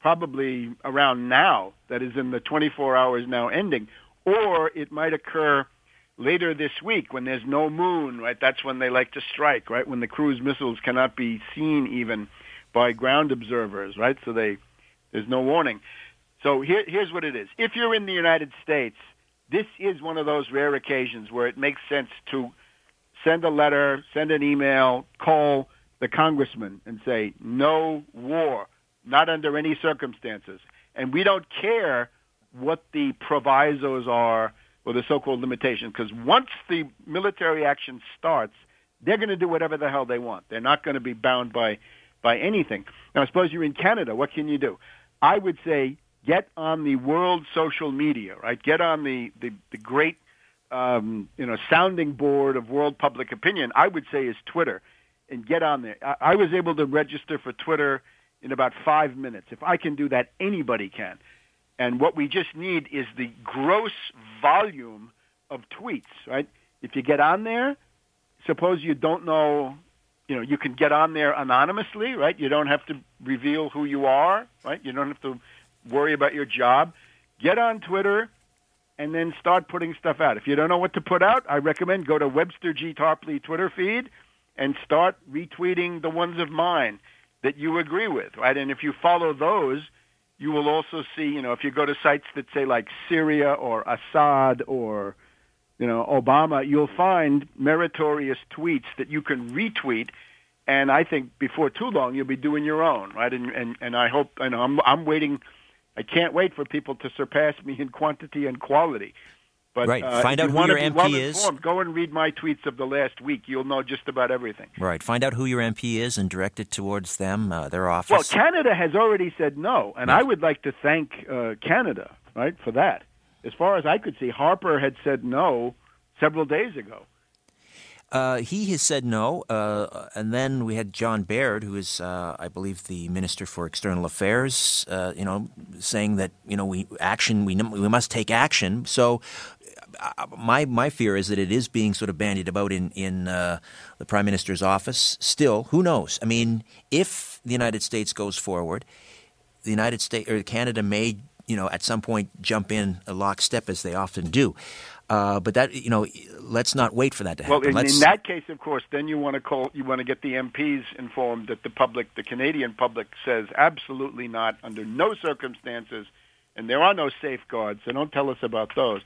probably around now, that is in the 24 hours now ending, or it might occur later this week when there's no moon, right? That's when they like to strike, right? When the cruise missiles cannot be seen even by ground observers, right? So they there's no warning. So here, here's what it is. If you're in the United States, this is one of those rare occasions where it makes sense to send a letter, send an email, call the congressman and say, no war, not under any circumstances. And we don't care what the provisos are or the so-called limitations, because once the military action starts, they're going to do whatever the hell they want. They're not going to be bound by by anything. Now, I suppose you're in Canada. What can you do? I would say get on the world social media, right? Get on the the, the great um, you know sounding board of world public opinion. I would say is Twitter, and get on there. I, I was able to register for Twitter in about five minutes. If I can do that, anybody can. And what we just need is the gross volume of tweets, right? If you get on there, suppose you don't know, you know, you can get on there anonymously, right? You don't have to reveal who you are, right? You don't have to worry about your job. Get on Twitter and then start putting stuff out. If you don't know what to put out, I recommend go to Webster G. Tarpley Twitter feed and start retweeting the ones of mine that you agree with, right? And if you follow those, you will also see, you know, if you go to sites that say like Syria or Assad or, you know, Obama, you'll find meritorious tweets that you can retweet. And I think before too long, you'll be doing your own, right? And and, and I hope, know, I'm I'm waiting. I can't wait for people to surpass me in quantity and quality. But Right. uh, Find out you who your MP well is. Go and read my tweets of the last week. You'll know just about everything. Right. Find out who your MP is and direct it towards them, uh, their office. Well, Canada has already said no, and I would like to thank uh, Canada, right, for that. As far as I could see, Harper had said no several days ago. Uh, he has said no, uh, and then we had John Baird, who is, uh, I believe, the Minister for External Affairs. Uh, you know, saying that you know we action we we must take action. So. Uh, my my fear is that it is being sort of bandied about in in uh, the prime minister's office. Still, who knows? I mean, if the United States goes forward, the United States or Canada may, you know, at some point jump in a lockstep as they often do. Uh, but that, you know, let's not wait for that to happen. Well, in, in that case, of course, then you want to call, you want to get the MPs informed that the public, the Canadian public, says absolutely not, under no circumstances, and there are no safeguards. So don't tell us about those.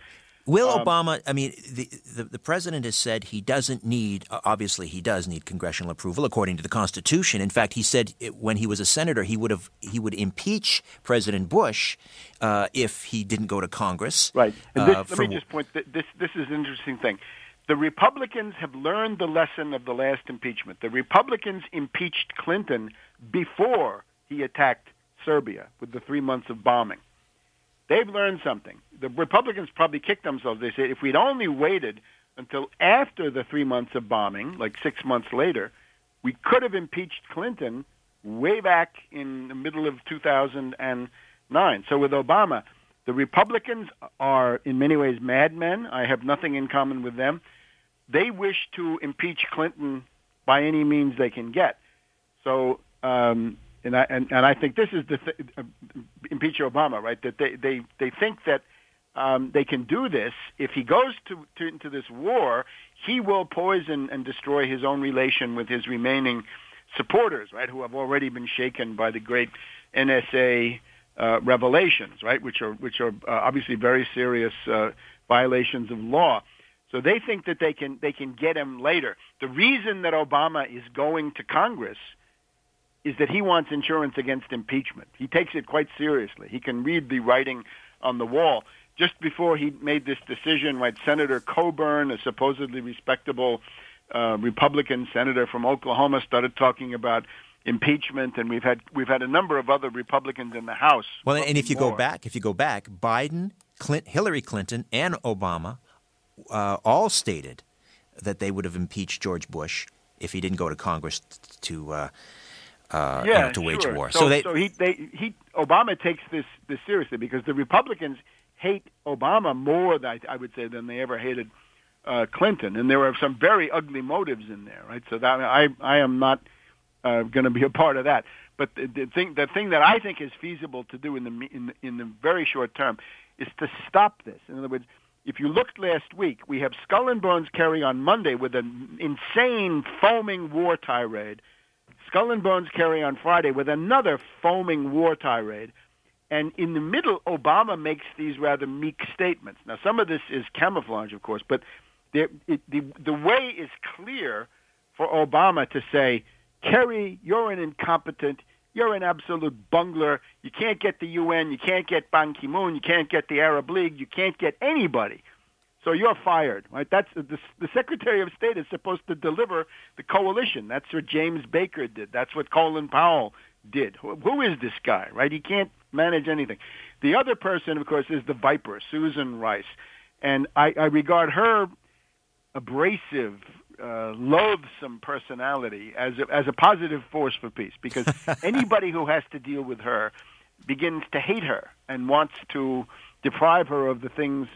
Will Um, Obama? I mean, the, the the president has said he doesn't need. Obviously, he does need congressional approval according to the Constitution. In fact, he said it, when he was a senator, he would have he would impeach President Bush uh, if he didn't go to Congress. Right. And this, uh, let me just point. Th- this this is an interesting thing. The Republicans have learned the lesson of the last impeachment. The Republicans impeached Clinton before he attacked Serbia with the three months of bombing. They've learned something. The Republicans probably kicked themselves. They said, if we'd only waited until after the three months of bombing, like six months later, we could have impeached Clinton way back in the middle of 2009. So with Obama, the Republicans are in many ways madmen. I have nothing in common with them. They wish to impeach Clinton by any means they can get. So um, and I and, and I think this is the th- uh, impeach Obama, right? That they they they think that um, they can do this if he goes to, to into this war, he will poison and destroy his own relation with his remaining supporters, right? Who have already been shaken by the great NSA uh, revelations, right? Which are which are uh, obviously very serious uh, violations of law. So they think that they can they can get him later. The reason that Obama is going to Congress is that he wants insurance against impeachment. He takes it quite seriously. He can read the writing on the wall. Just before he made this decision, right, Senator Coburn, a supposedly respectable uh, Republican senator from Oklahoma, started talking about impeachment, and we've had we've had a number of other Republicans in the House. Well, and if you more. go back, if you go back, Biden, Clint, Hillary Clinton, and Obama uh, all stated that they would have impeached George Bush if he didn't go to Congress to uh, uh, yeah, you know, to wage sure. war. So, so, they, so he, they, he, Obama takes this this seriously because the Republicans hate Obama more, than, I would say, than they ever hated uh, Clinton, and there were some very ugly motives in there, right? So that I I am not uh, going to be a part of that. But the, the thing the thing that I think is feasible to do in the in the, in the very short term is to stop this. In other words. If you looked last week, we have Skull and Bones Kerry on Monday with an insane foaming war tirade Skull and Bones Kerry on Friday with another foaming war tirade. And in the middle, Obama makes these rather meek statements. Now, some of this is camouflage, of course, but it, the, the way is clear for Obama to say, Kerry, you're an incompetent, you're an absolute bungler. You can't get the UN, you can't get Ban Ki-moon, you can't get the Arab League, you can't get anybody. So you're fired, right? That's the, the Secretary of State is supposed to deliver the coalition. That's what James Baker did. That's what Colin Powell did. Who, who is this guy, right? He can't manage anything. The other person, of course, is the Viper, Susan Rice, and I, I regard her abrasive, uh, loathsome personality as a, as a positive force for peace because anybody who has to deal with her begins to hate her and wants to deprive her of the things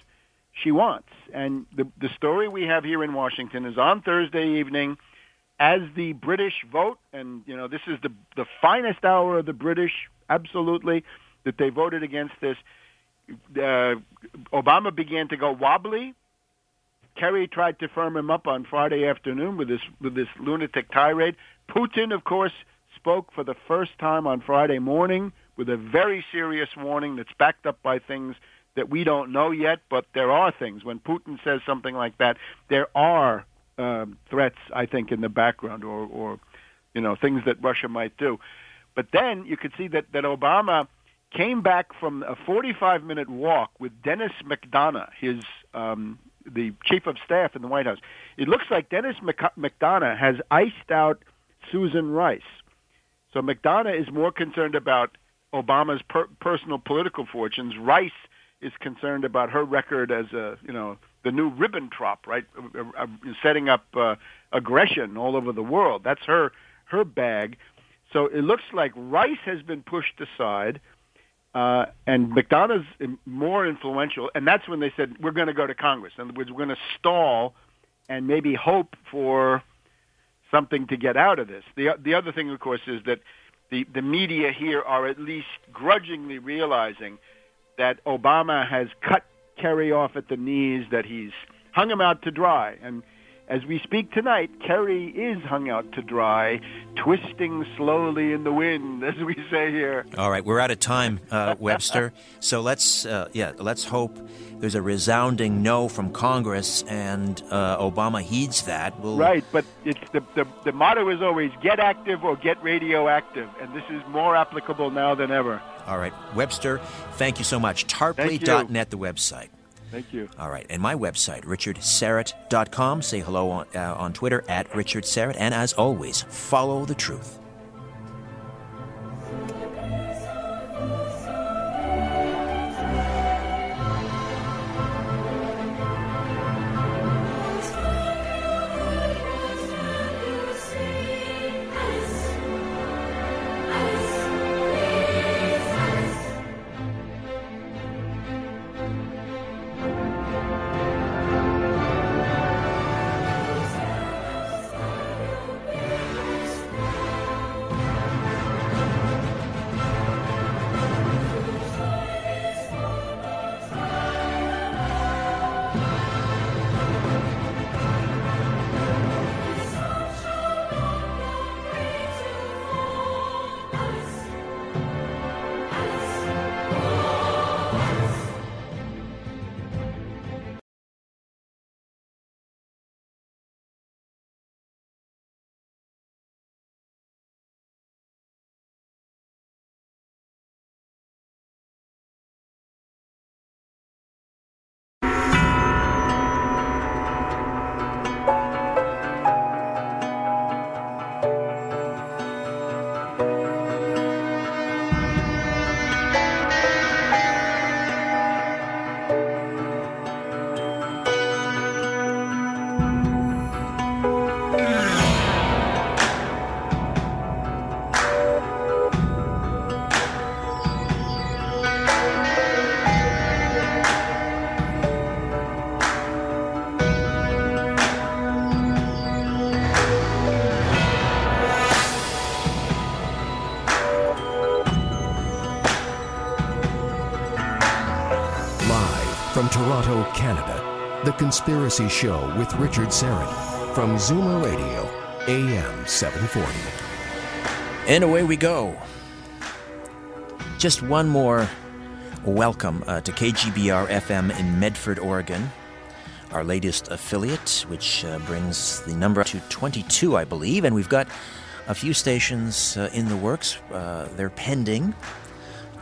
she wants. And the the story we have here in Washington is on Thursday evening, as the British vote, and you know this is the the finest hour of the British, absolutely, that they voted against this. Uh, Obama began to go wobbly. Kerry tried to firm him up on Friday afternoon with this with this lunatic tirade. Putin, of course, spoke for the first time on Friday morning with a very serious warning that's backed up by things that we don't know yet, but there are things. When Putin says something like that, there are um, threats, I think, in the background, or, or you know, things that Russia might do. But then you could see that that Obama came back from a 45-minute walk with Denis McDonough, his um, the chief of staff in the White House. It looks like Denis McDonough has iced out Susan Rice. So McDonough is more concerned about Obama's per- personal political fortunes. Rice is concerned about her record as a you know the new Ribbentrop, right? Uh, uh, setting up uh, aggression all over the world. That's her her bag. So it looks like Rice has been pushed aside, uh, and McDonough's more influential. And that's when they said we're going to go to Congress. In other words, we're going to stall and maybe hope for something to get out of this. The the other thing, of course, is that the the media here are at least grudgingly realizing that Obama has cut Kerry off at the knees, that he's hung him out to dry. And as we speak tonight, Kerry is hung out to dry, twisting slowly in the wind, as we say here. All right, we're out of time, uh, Webster. so let's, uh, yeah, let's hope there's a resounding no from Congress, and uh, Obama heeds that. We'll... Right, but it's the, the the motto is always get active or get radioactive, and this is more applicable now than ever. All right. Webster, thank you so much. Tarpley.net, the website. Thank you. All right. And my website, richardsyrett.com. Say hello on, uh, on Twitter at richardsyrett. And as always, follow the truth. The Conspiracy Show with Richard Syrett from Zoomer Radio, AM 740. And away we go. Just one more welcome uh, to KGBR FM in Medford, Oregon, our latest affiliate, which uh, brings the number to 22, I believe. And we've got a few stations uh, in the works. Uh, they're pending.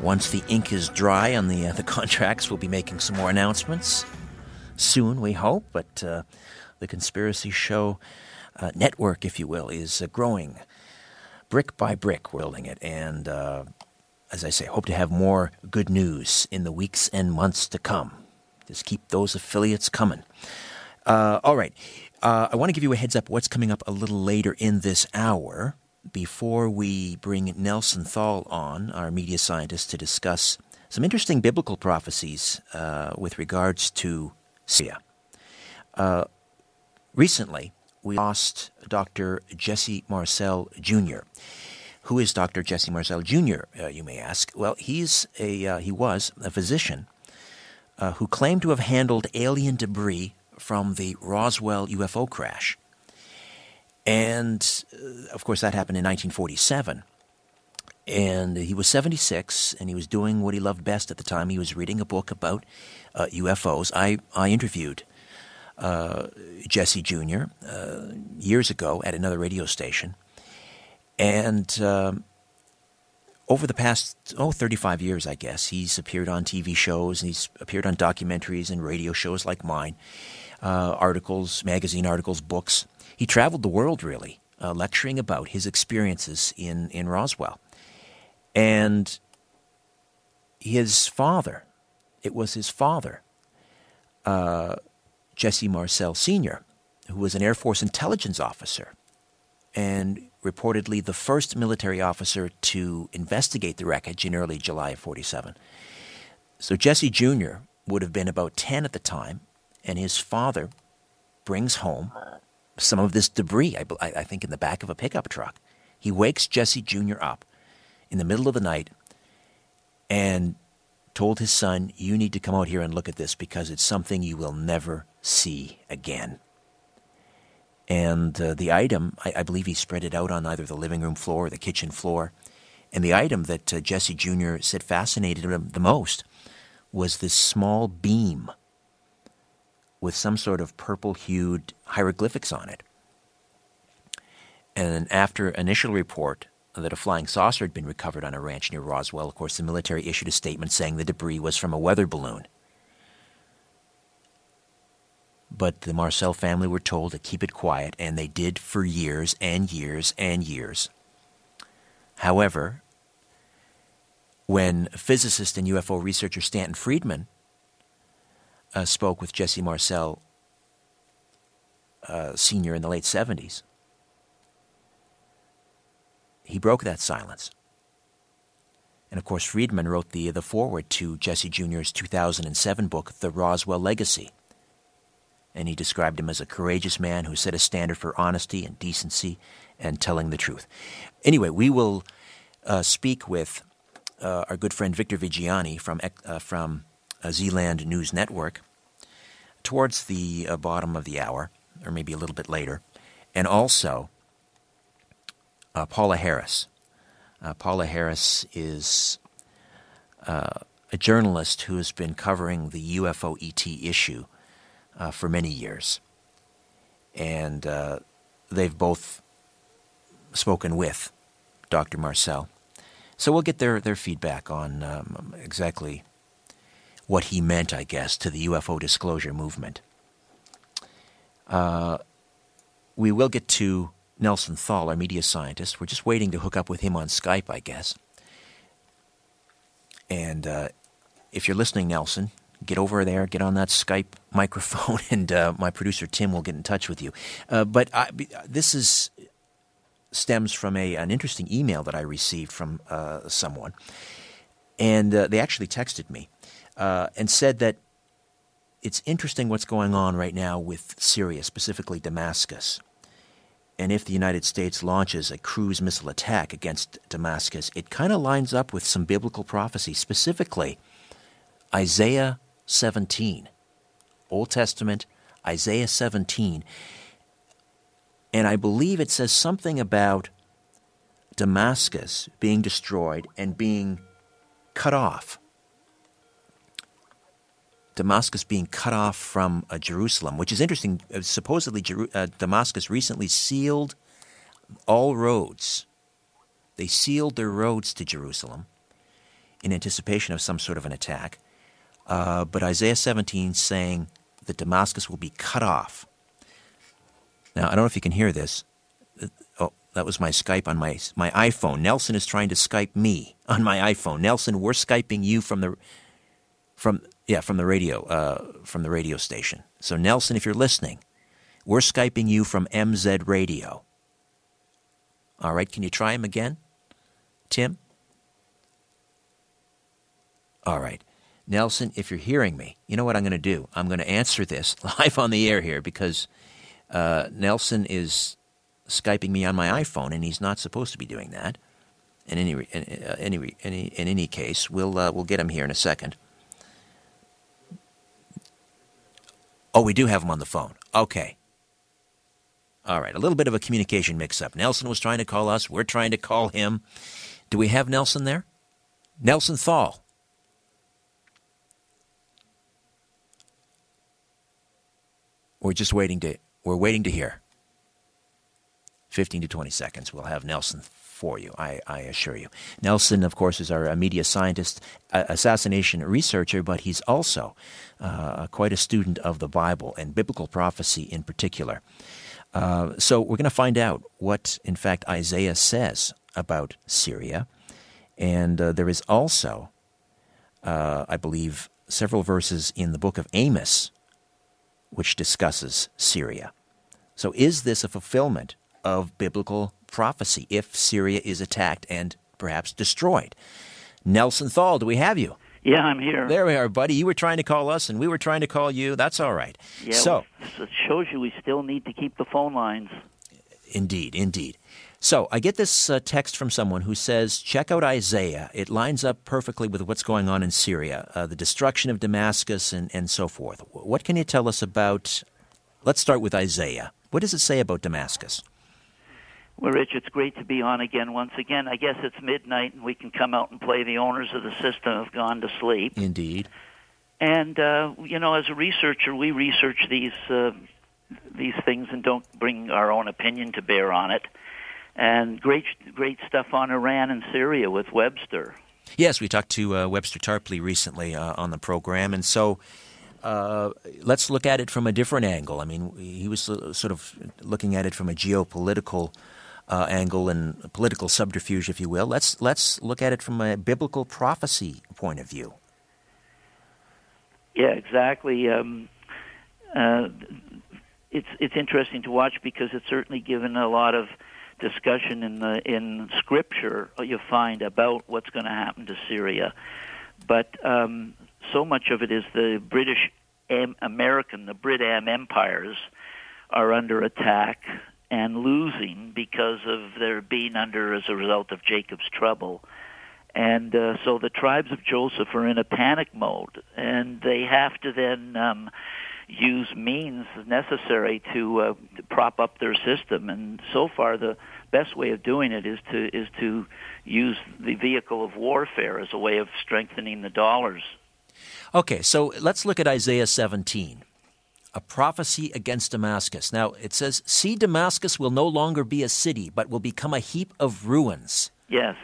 Once the ink is dry on the uh, the contracts, we'll be making some more announcements soon, we hope. But uh, the Conspiracy Show uh, network, if you will, is uh, growing brick by brick. Building it, and uh, as I say, hope to have more good news in the weeks and months to come. Just keep those affiliates coming. Uh, all right. I want to give you a heads up what's coming up a little later in this hour before we bring Nelson Thall on, our media scientist, to discuss some interesting biblical prophecies uh, with regards to Syria. Uh, recently, we lost Dr. Jesse Marcel Jr. Who is Dr. Jesse Marcel Jr., uh, you may ask? Well, he's a, uh, he was a physician uh, who claimed to have handled alien debris from the Roswell UFO crash. And uh, of course, that happened in 1947. And he was 76, and he was doing what he loved best at the time. He was reading a book about uh, UFOs. I, I interviewed uh, Jesse Jr. Uh, years ago at another radio station. And um, over the past, oh, 35 years, I guess, he's appeared on TV shows and he's appeared on documentaries and radio shows like mine, uh, articles, magazine articles, books. He traveled the world, really, uh, lecturing about his experiences in, in Roswell. And his father, it was his father, uh, Jesse Marcel Sr., who was an Air Force intelligence officer and reportedly the first military officer to investigate the wreckage in early July of 47. So Jesse Jr. would have been about 10 at the time, and his father brings home some of this debris, I, I think, in the back of a pickup truck. He wakes Jesse Jr. up in the middle of the night and told his son, You need to come out here and look at this because it's something you will never see again. And uh, the item, I, I, believe he spread it out on either the living room floor or the kitchen floor. And the item that uh, Jesse Jr. said fascinated him the most was this small beam with some sort of purple hued hieroglyphics on it. And after initial report that a flying saucer had been recovered on a ranch near Roswell, of course, the military issued a statement saying the debris was from a weather balloon. But the Marcel family were told to keep it quiet, and they did for years and years and years. However, when physicist and UFO researcher Stanton Friedman uh, spoke with Jesse Marcel uh, Sr. in the late 70s, he broke that silence. And of course, Friedman wrote the, the foreword to Jesse Jr.'s 2007 book, The Roswell Legacy. And he described him as a courageous man who set a standard for honesty and decency and telling the truth. Anyway, we will uh, speak with uh, our good friend Victor Viggiani from, uh, from uh, Zealand News Network towards the uh, bottom of the hour, or maybe a little bit later, and also uh, Paola Harris. Uh, Paola Harris is uh, a journalist who has been covering the UFO ET issue uh, for many years. And uh, they've both spoken with Dr. Marcel. So we'll get their, their feedback on um, exactly what he meant, I guess, to the UFO disclosure movement. Uh, we will get to Nelson Thall, our media scientist. We're just waiting to hook up with him on Skype, I guess. And uh, if you're listening, Nelson, get over there, get on that Skype microphone, and uh, my producer Tim will get in touch with you. Uh, but I, this is stems from a an interesting email that I received from uh, someone, and uh, they actually texted me uh, and said that it's interesting what's going on right now with Syria, specifically Damascus and if the United States launches a cruise missile attack against Damascus, it kind of lines up with some biblical prophecy, specifically Isaiah 17, Old Testament, Isaiah 17. And I believe it says something about Damascus being destroyed and being cut off Damascus being cut off from uh, Jerusalem, which is interesting. Uh, supposedly, Jeru- uh, Damascus recently sealed all roads. They sealed their roads to Jerusalem in anticipation of some sort of an attack. Uh, but Isaiah 17 saying that Damascus will be cut off. Now, I don't know if you can hear this. Uh, oh, that was my Skype on my my iPhone. Nelson is trying to Skype me on my iPhone. Nelson, we're Skyping you from the from yeah, from the radio, uh, from the radio station. So Nelson, if you're listening, we're skyping you from MZ Radio. All right, can you try him again, Tim? All right. Nelson, if you're hearing me, you know what I'm going to do? I'm going to answer this live on the air here because uh, Nelson is Skyping me on my iPhone, and he's not supposed to be doing that. In any, in, uh, any, in, in any case, we'll, uh, we'll get him here in a second. Oh, we do have him on the phone. Okay. All right, a little bit of a communication mix up. Nelson was trying to call us, we're trying to call him. Do we have Nelson there? Nelson Thall. We're just waiting to we're waiting to hear. 15 to 20 seconds. We'll have Nelson for you, I, I assure you. Nelson, of course, is our media scientist, assassination researcher, but he's also uh, quite a student of the Bible and biblical prophecy in particular. Uh, so we're going to find out what, in fact, Isaiah says about Syria. And uh, there is also, uh, I believe, several verses in the book of Amos which discusses Syria. So is this a fulfillment of biblical prophecy if Syria is attacked and perhaps destroyed. Nelson Thall, do we have you? Yeah, I'm here. There we are, buddy. You were trying to call us, and we were trying to call you. That's all right. Yeah, so well, it shows you we still need to keep the phone lines. Indeed, indeed. So I get this uh, text from someone who says, "Check out Isaiah. It lines up perfectly with what's going on in Syria, uh, the destruction of Damascus, and, and so forth." What can you tell us about? Let's start with Isaiah. What does it say about Damascus? Well, Rich, it's great to be on again once again. I guess it's midnight and we can come out and play. The owners of the system have gone to sleep. Indeed. And uh, you know, as a researcher, we research these uh, these things and don't bring our own opinion to bear on it. And great, great stuff on Iran and Syria with Webster. Yes, we talked to uh, Webster Tarpley recently uh, on the program, and so uh, let's look at it from a different angle. I mean, he was sort of looking at it from a geopolitical uh, angle and political subterfuge, if you will. Let's let's look at it from a biblical prophecy point of view. Yeah, exactly. Um, uh, it's it's interesting to watch because it's certainly given a lot of discussion in the in Scripture you find about what's going to happen to Syria, but um, so much of it is the British Am- American, the Brit-Am empires are under attack and losing because of their being under as a result of Jacob's trouble. And uh, so the tribes of Joseph are in a panic mode, and they have to then um, use means necessary to, uh, to prop up their system. And so far, the best way of doing it is to is to use the vehicle of warfare as a way of strengthening the dollars. Okay, so let's look at Isaiah 17 a prophecy against Damascus. Now, it says, See, Damascus will no longer be a city, but will become a heap of ruins. Yes.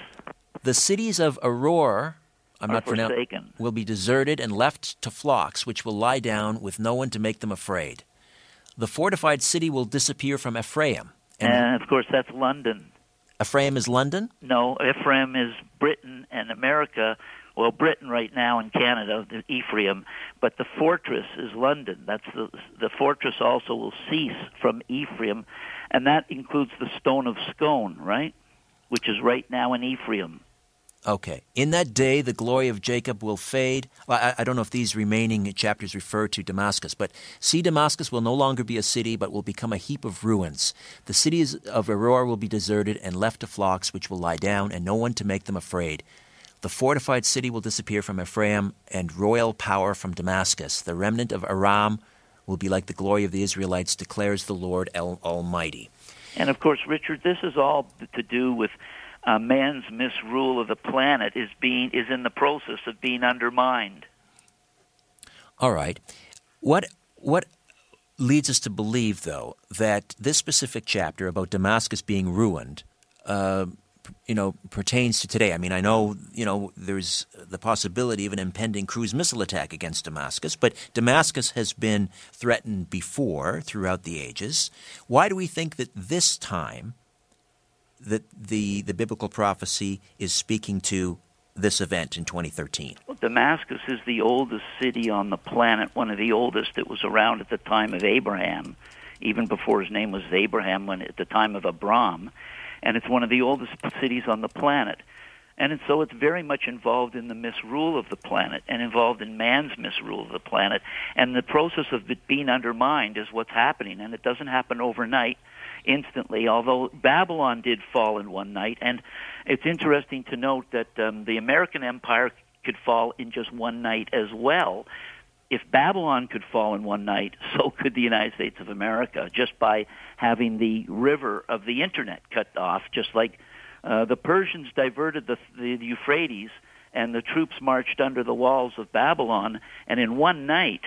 The cities of Aroer, I'm not pronouncing, will be deserted and left to flocks, which will lie down with no one to make them afraid. The fortified city will disappear from Ephraim. And And of course, that's London. Ephraim is London? No, Ephraim is Britain and America. Well, Britain right now and Canada, the Ephraim, but the fortress is London. That's the the fortress also will cease from Ephraim, and that includes the stone of Scone, right, which is right now in Ephraim. Okay. In that day, the glory of Jacob will fade. Well, I, I don't know if these remaining chapters refer to Damascus, but see, Damascus will no longer be a city, but will become a heap of ruins. The cities of Aroer will be deserted and left to flocks, which will lie down, and no one to make them afraid. The fortified city will disappear from Ephraim, and royal power from Damascus. The remnant of Aram will be like the glory of the Israelites, declares the Lord Al- Almighty. And of course, Richard, this is all to do with uh, man's misrule of the planet is being is in the process of being undermined. All right. What what leads us to believe, though, that this specific chapter about Damascus being ruined, uh, you know, pertains to today? I mean, I know you know there's the possibility of an impending cruise missile attack against Damascus, but Damascus has been threatened before throughout the ages. Why do we think that this time that the the biblical prophecy is speaking to this event in 2013? Well, Damascus is the oldest city on the planet, one of the oldest that was around at the time of Abraham, even before his name was Abraham, when at the time of Abram, and it's one of the oldest cities on the planet. And so it's very much involved in the misrule of the planet and involved in man's misrule of the planet. And the process of it being undermined is what's happening. And it doesn't happen overnight, instantly, although Babylon did fall in one night. And it's interesting to note that um, the American Empire could fall in just one night as well. If Babylon could fall in one night, so could the United States of America, just by having the river of the internet cut off, just like uh, the Persians diverted the, the Euphrates and the troops marched under the walls of Babylon, and in one night,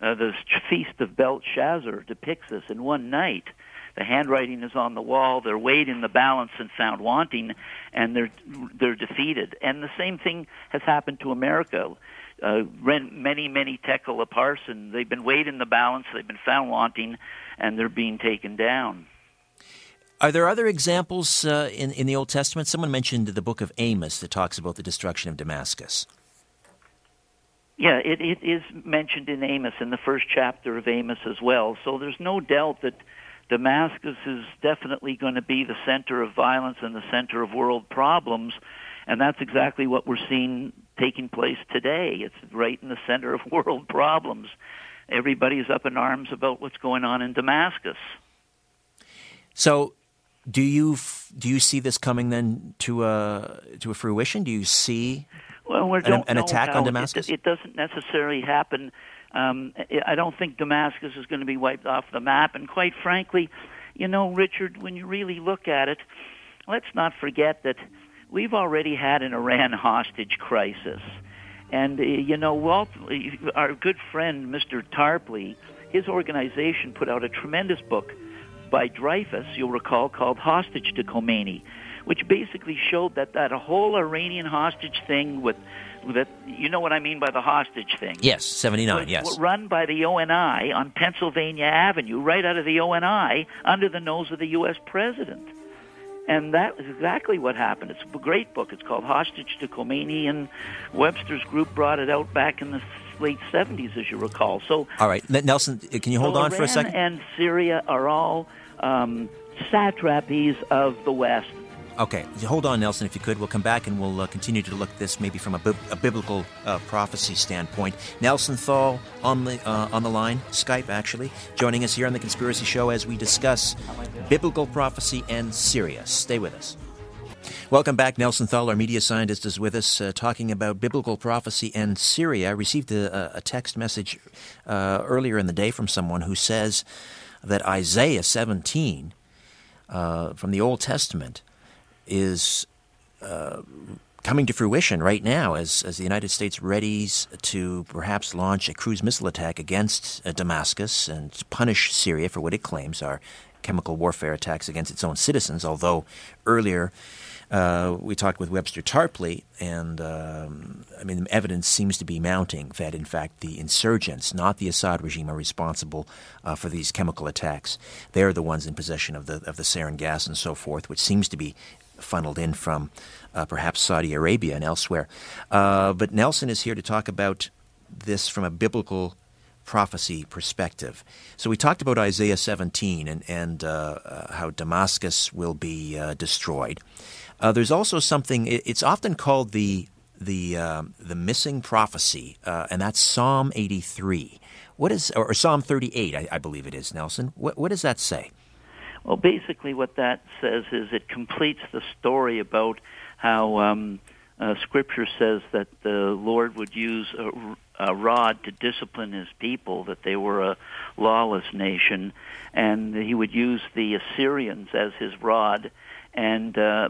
uh, the feast of Belshazzar depicts this. In one night, the handwriting is on the wall. They're weighed in the balance and found wanting, and they're they're defeated. And the same thing has happened to America. Uh, ren- many, many tekel a parson. They've been weighed in the balance. They've been found wanting, and they're being taken down. Are there other examples uh, in, in the Old Testament? Someone mentioned the book of Amos that talks about the destruction of Damascus. Yeah, it, it is mentioned in Amos, in the first chapter of Amos as well. So there's no doubt that Damascus is definitely going to be the center of violence and the center of world problems. And that's exactly what we're seeing taking place today. It's right in the center of world problems. Everybody's up in arms about what's going on in Damascus. So, do you f- do you see this coming then to a to a fruition? Do you see Well, we An- an attack on Damascus? It, it doesn't necessarily happen. Um, I don't think Damascus is going to be wiped off the map. And quite frankly, you know, Richard, when you really look at it, let's not forget that we've already had an Iran hostage crisis. And, uh, you know, Walt, our good friend, Mr. Tarpley, his organization put out a tremendous book by Dreyfuss, you'll recall, called Hostage to Khomeini, which basically showed that that whole Iranian hostage thing with that you know what I mean by the hostage thing. Yes, 79, yes. Run by the ONI on Pennsylvania Avenue, right out of the ONI, under the nose of the U.S. president. And that is exactly what happened. It's a great book. It's called Hostage to Khomeini, and Webster's group brought it out back in the late 70s, as you recall. So, all right, Nelson, can you hold so on for a second? and Syria are all um, satrapies of the West. Okay, hold on, Nelson, if you could. We'll come back and we'll uh, continue to look at this maybe from a, bi- a biblical uh, prophecy standpoint. Nelson Thall on the uh, on the line, Skype actually, joining us here on the Conspiracy Show as we discuss biblical prophecy and Syria. Stay with us. Welcome back. Nelson Thall, our media scientist, is with us uh, talking about biblical prophecy and Syria. I received a, a text message uh, earlier in the day from someone who says that Isaiah 17 uh, from the Old Testament is uh, coming to fruition right now as, as the United States readies to perhaps launch a cruise missile attack against uh, Damascus and punish Syria for what it claims are chemical warfare attacks against its own citizens. Although earlier uh, we talked with Webster Tarpley, and um, I mean, evidence seems to be mounting that, in fact, the insurgents, not the Assad regime, are responsible uh, for these chemical attacks. They're the ones in possession of the of the sarin gas and so forth, which seems to be funneled in from uh, perhaps Saudi Arabia and elsewhere. Uh, but Nelson is here to talk about this from a biblical prophecy perspective. So we talked about Isaiah 17 and, and uh, uh how Damascus will be uh, destroyed. Uh, there's also something, it's often called the, the, um, the missing prophecy, and that's Psalm 83. What is, or, or Psalm 38, I, I, believe it is, Nelson. What, what does that say? Well, basically, what that says is it completes the story about how um, uh, Scripture says that the Lord would use a, a rod to discipline His people, that they were a lawless nation, and He would use the Assyrians as His rod. And uh,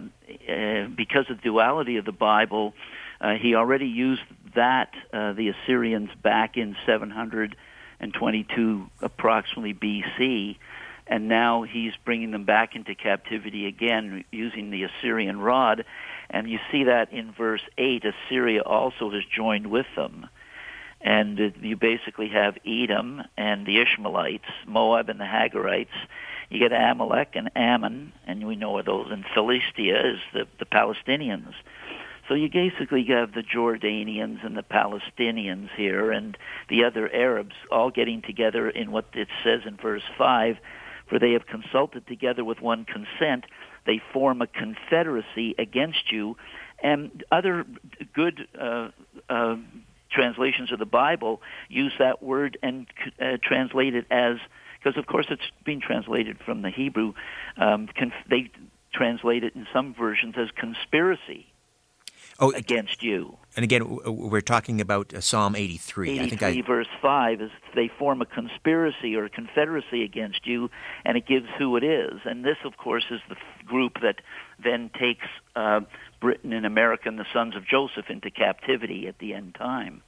uh, because of the duality of the Bible, uh, He already used that, uh, the Assyrians, back in 722 approximately BC and now he's bringing them back into captivity again using the Assyrian rod. And you see that in verse 8, Assyria also has joined with them. And you basically have Edom and the Ishmaelites, Moab and the Hagarites. You get Amalek and Ammon, and we know of those, and Philistia is the, the Palestinians. So you basically have the Jordanians and the Palestinians here and the other Arabs all getting together in what it says in verse 5 for they have consulted together with one consent. They form a confederacy against you. And other good uh, uh, translations of the Bible use that word and uh, translate it as, because of course it's being translated from the Hebrew. Um, conf- they translate it in some versions as conspiracy oh, against you. And again, we're talking about uh, Psalm 83. 83, I think I... verse 5 is they form a conspiracy or a confederacy against you, and it gives who it is. And this, of course, is the group that then takes uh, Britain and America and the sons of Joseph into captivity at the end time.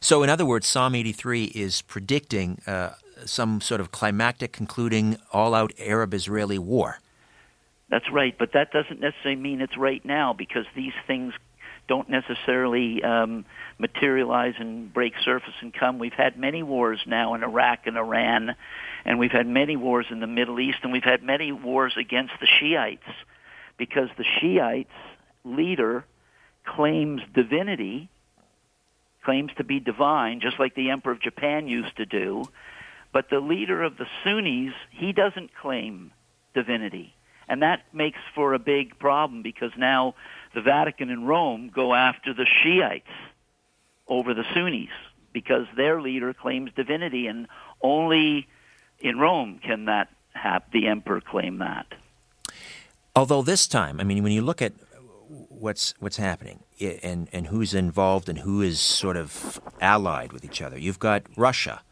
So, in other words, Psalm 83 is predicting uh, some sort of climactic, concluding, all out Arab Israeli war. That's right, but that doesn't necessarily mean it's right now because these things don't necessarily um, materialize and break surface and come. We've had many wars now in Iraq and Iran, and we've had many wars in the Middle East, and we've had many wars against the Shiites because the Shiites leader claims divinity, claims to be divine, just like the Emperor of Japan used to do. But the leader of the Sunnis, he doesn't claim divinity. And that makes for a big problem because now the Vatican and Rome go after the Shiites over the Sunnis because their leader claims divinity, and only in Rome can that have the emperor claim that. Although this time, I mean, when you look at what's what's happening and and who's involved and who is sort of allied with each other, you've got Russia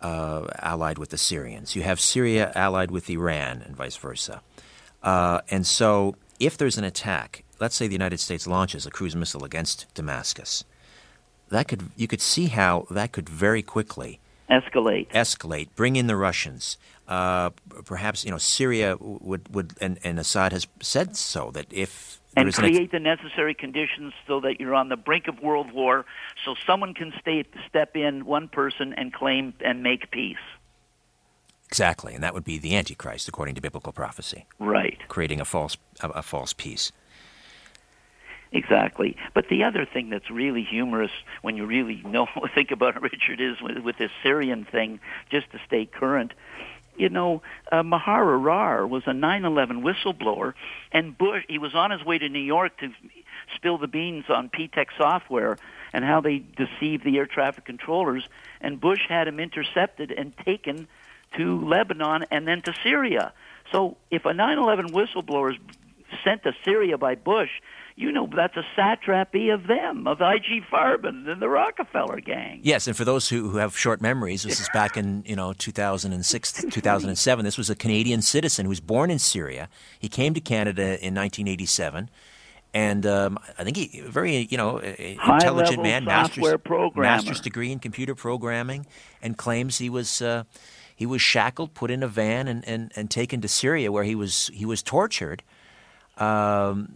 uh, allied with the Syrians, you have Syria allied with Iran, and vice versa. Uh, and so, if there's an attack, let's say the United States launches a cruise missile against Damascus, that could you could see how that could very quickly Escalate. Escalate. Bring in the Russians. Uh, perhaps you know Syria would would and, and Assad has said so that if and create the necessary conditions so that you're on the brink of world war, so someone can stay, step in, one person, and claim and make peace. Exactly, and that would be the Antichrist, according to biblical prophecy. Right. Creating a false a, a false peace. Exactly. But the other thing that's really humorous when you really know think about it, Richard, is with, with this Syrian thing, just to stay current. You know, uh, was a 9/11 whistleblower, and Bush. He was on his way to New York to spill the beans on Ptech software and how they deceived the air traffic controllers. And Bush had him intercepted and taken to Lebanon and then to Syria. So if a 9/11 whistleblower is sent to Syria by Bush, you know that's a satrapy of them, of I.G. Farben and the Rockefeller gang. Yes, and for those who, who have short memories, this is back in you know 2006, 2007. This was a Canadian citizen who was born in Syria. He came to Canada in 1987. And um, I think he very you know intelligent man, master's, master's degree in computer programming, and claims he was uh, he was shackled, put in a van, and, and, and taken to Syria where he was he was tortured. Um,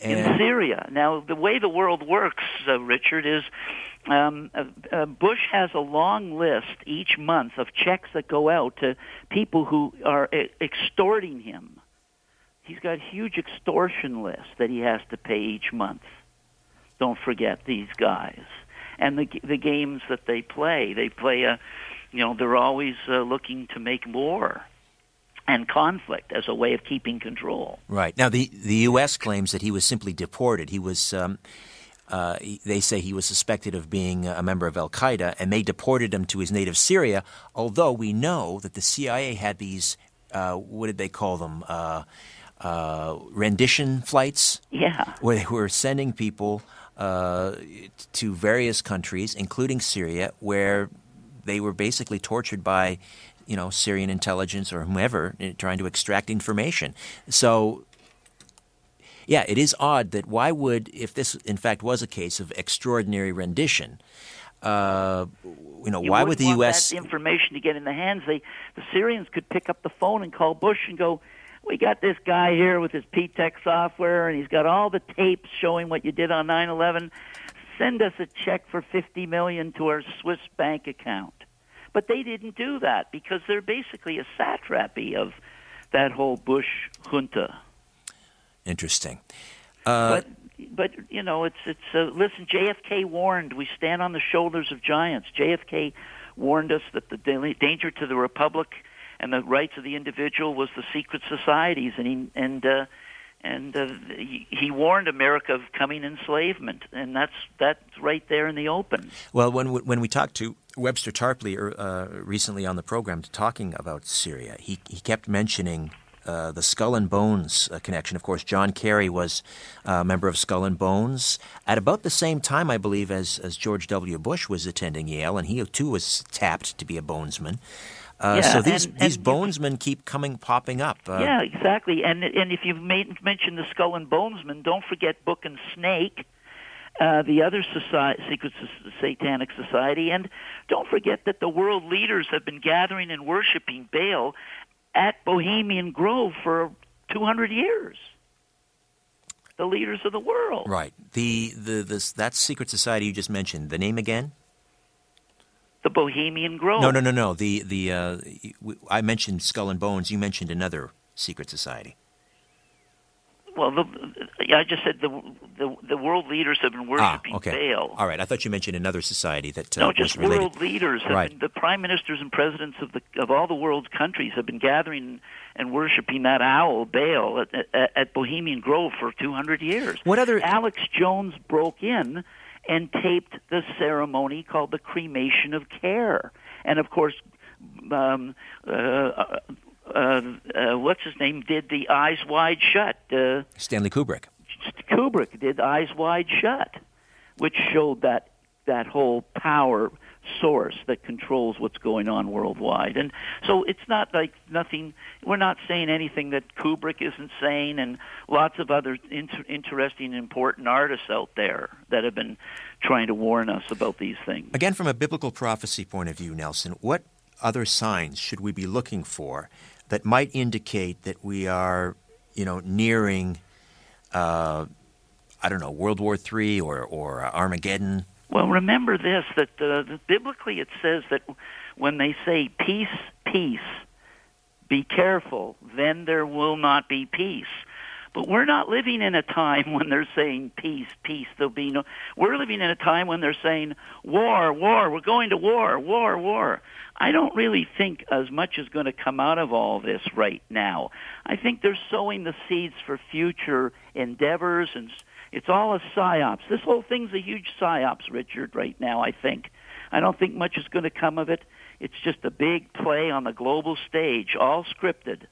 in Syria. Now, the way the world works, uh, Richard, is um, uh, uh, Bush has a long list each month of checks that go out to people who are e- extorting him. He's got huge extortion lists that he has to pay each month. Don't forget these guys and the the games that they play. They play a, you know, they're always uh, looking to make more and conflict as a way of keeping control. Right. Now, the, the U.S. claims that he was simply deported. He was, um, uh, they say he was suspected of being a member of Al Qaeda, and they deported him to his native Syria, although we know that the CIA had these, uh, what did they call them? Uh, uh rendition flights? Yeah. Where they were sending people uh, to various countries, including Syria, where they were basically tortured by you know Syrian intelligence or whomever eh, trying to extract information. So yeah, it is odd that why would if this in fact was a case of extraordinary rendition, uh, you know, you why would the U.S. information to get in the hands? They the Syrians could pick up the phone and call Bush and go. We got this guy here with his Ptech software, and he's got all the tapes showing what you did on 9/11. Send us a check for 50 million to our Swiss bank account. But they didn't do that because they're basically a satrapy of that whole Bush junta. Interesting. Uh, but but you know it's it's uh, listen. JFK warned we stand on the shoulders of giants. JFK warned us that the danger to the republic and the rights of the individual was the secret societies, and he and uh, and uh, he warned America of coming enslavement, and that's that's right there in the open. Well, when when we talked to Webster Tarpley uh, recently on the program talking about Syria, he he kept mentioning. Uh, the Skull and Bones uh, connection. Of course, John Kerry was a member of Skull and Bones at about the same time, I believe, as, as George W. Bush was attending Yale, and he too was tapped to be a bonesman. Uh, yeah, so these and, these and bonesmen keep coming popping up. Uh, yeah, exactly. And and if you've made, mentioned the Skull and Bonesmen, don't forget Book and Snake. Uh, the other society, secret satanic society, and don't forget that the world leaders have been gathering and worshiping Baal at Bohemian Grove for 200 years. The leaders of the world. Right. The the this that secret society you just mentioned. The name again? The Bohemian Grove. No, no, no, no. The the uh, I mentioned Skull and Bones. You mentioned another secret society. Well, the, yeah, I just said the, the the world leaders have been worshiping ah, okay. Baal. All right, I thought you mentioned another society that uh, no, just world leaders. Have right. been, the prime ministers and presidents of the of all the world's countries have been gathering and worshiping that owl Baal at, at, at Bohemian Grove for 200 years. What other Alex Jones broke in and taped the ceremony called the cremation of care, and of course. Um, uh, uh, uh, what's his name did the Eyes Wide Shut. Uh, Stanley Kubrick. Kubrick did Eyes Wide Shut, which showed that that whole power source that controls what's going on worldwide. And so it's not like nothing, we're not saying anything that Kubrick isn't saying and lots of other inter- interesting, important artists out there that have been trying to warn us about these things. Again, from a biblical prophecy point of view, Nelson, what other signs should we be looking for that might indicate that we are, you know, nearing, uh, I don't know, World War III or, or Armageddon? Well, remember this that uh, biblically it says that when they say peace, peace, be careful, then there will not be peace. But we're not living in a time when they're saying peace, peace, there'll be no. We're living in a time when they're saying war, war, we're going to war, war, war. I don't really think as much is going to come out of all this right now. I think they're sowing the seeds for future endeavors and it's all a psyops. This whole thing's a huge psyops, Richard, right now, I think. I don't think much is going to come of it. It's just a big play on the global stage, all scripted.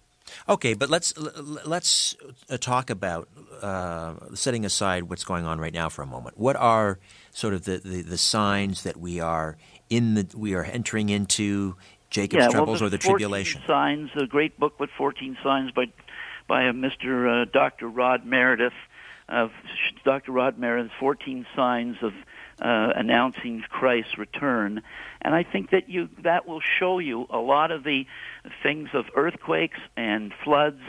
Okay, but let's let's uh, talk about uh, setting aside what's going on right now for a moment. What are sort of the, the, the signs that we are in the we are entering into Jacob's yeah, troubles well, or the tribulation? Signs, a great booklet, Fourteen Signs by by a Mr. Uh, Dr. Rod Meredith of Dr. Rod Meredith's 14 Signs of uh, Announcing Christ's Return. And I think that you that will show you a lot of the things of earthquakes and floods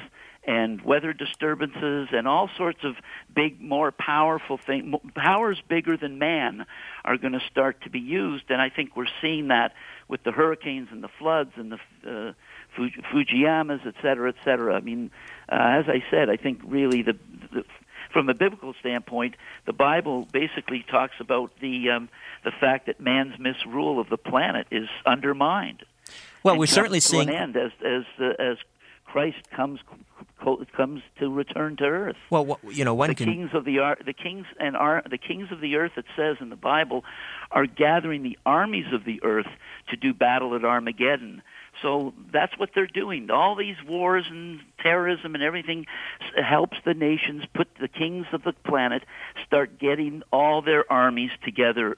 and weather disturbances and all sorts of big, more powerful things, powers bigger than man are going to start to be used. And I think we're seeing that with the hurricanes and the floods and the uh, Fujiyamas, et cetera, et cetera. I mean, uh, as I said, I think really the, the from a biblical standpoint, the Bible basically talks about the um, the fact that man's misrule of the planet is undermined. Well, we're certainly seeing an end as as uh, as Christ comes comes to return to earth. Well, you know, one the can... kings of the the kings and are the kings of the earth. It says in the Bible are gathering the armies of the earth to do battle at Armageddon. So that's what they're doing. All these wars and terrorism and everything helps the nations put the kings of the planet start getting all their armies together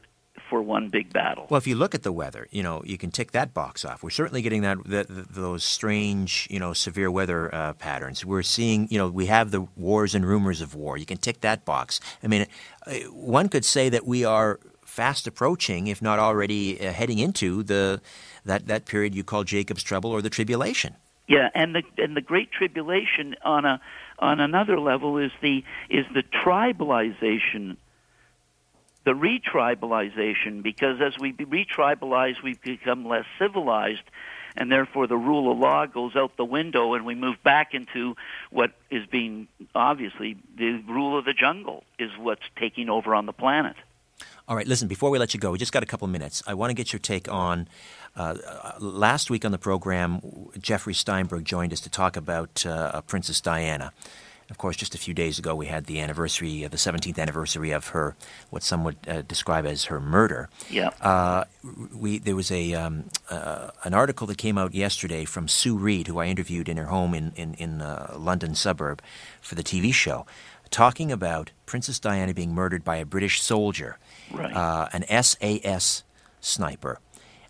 for one big battle. Well, if you look at the weather, you know, you can tick that box off. We're certainly getting that, that those strange, you know, severe weather uh, patterns. We're seeing, you know, we have the wars and rumors of war. You can tick that box. I mean, uh, one could say that we are fast approaching, if not already uh, heading into the that, that period you call Jacob's trouble or the tribulation. Yeah, and the and the great tribulation on a on another level is the is the tribalization the retribalization because as we retribalize we become less civilized and therefore the rule of law goes out the window and we move back into what is being obviously the rule of the jungle is what's taking over on the planet. All right, listen, before we let you go, we just got a couple minutes. I want to get your take on uh, last week on the program, Jeffrey Steinberg joined us to talk about uh, Princess Diana. Of course, just a few days ago, we had the anniversary, uh, the 17th anniversary of her, what some would uh, describe as her murder. Yeah. Uh, we there was a um, uh, an article that came out yesterday from Sue Reid, who I interviewed in her home in in, in a London suburb for the TV show, talking about Princess Diana being murdered by a British soldier, right. an SAS sniper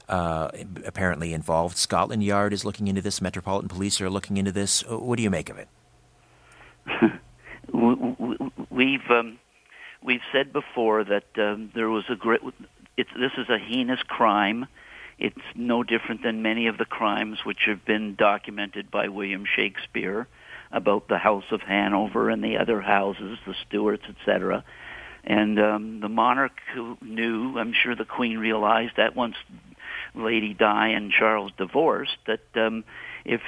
uh, apparently involved. Scotland Yard is looking into this. Metropolitan Police are looking into this. Uh, what do you make of it? we've um, we've said before that um, there was a great. It's, this is a heinous crime. It's no different than many of the crimes which have been documented by William Shakespeare about the House of Hanover and the other houses, the Stuarts, etc. And um, the monarch knew, I'm sure the Queen realized that once Lady Di and Charles divorced, that um, if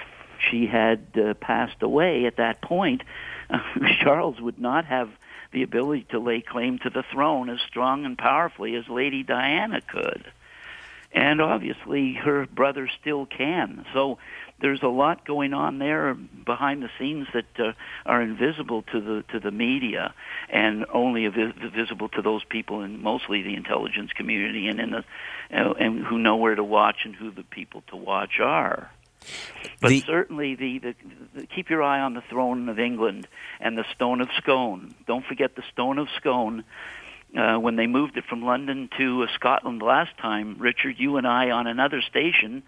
she had uh, passed away at that point, uh, Charles would not have the ability to lay claim to the throne as strong and powerfully as Lady Diana could. And obviously, her brother still can. So there's a lot going on there behind the scenes that uh, are invisible to the to the media and only visible to those people in mostly the intelligence community and in the uh, and who know where to watch and who the people to watch are. But the, certainly, the, the, the, keep your eye on the throne of England and the Stone of Scone. Don't forget the Stone of Scone uh, when they moved it from London to uh, Scotland last time, Richard, you and I on another station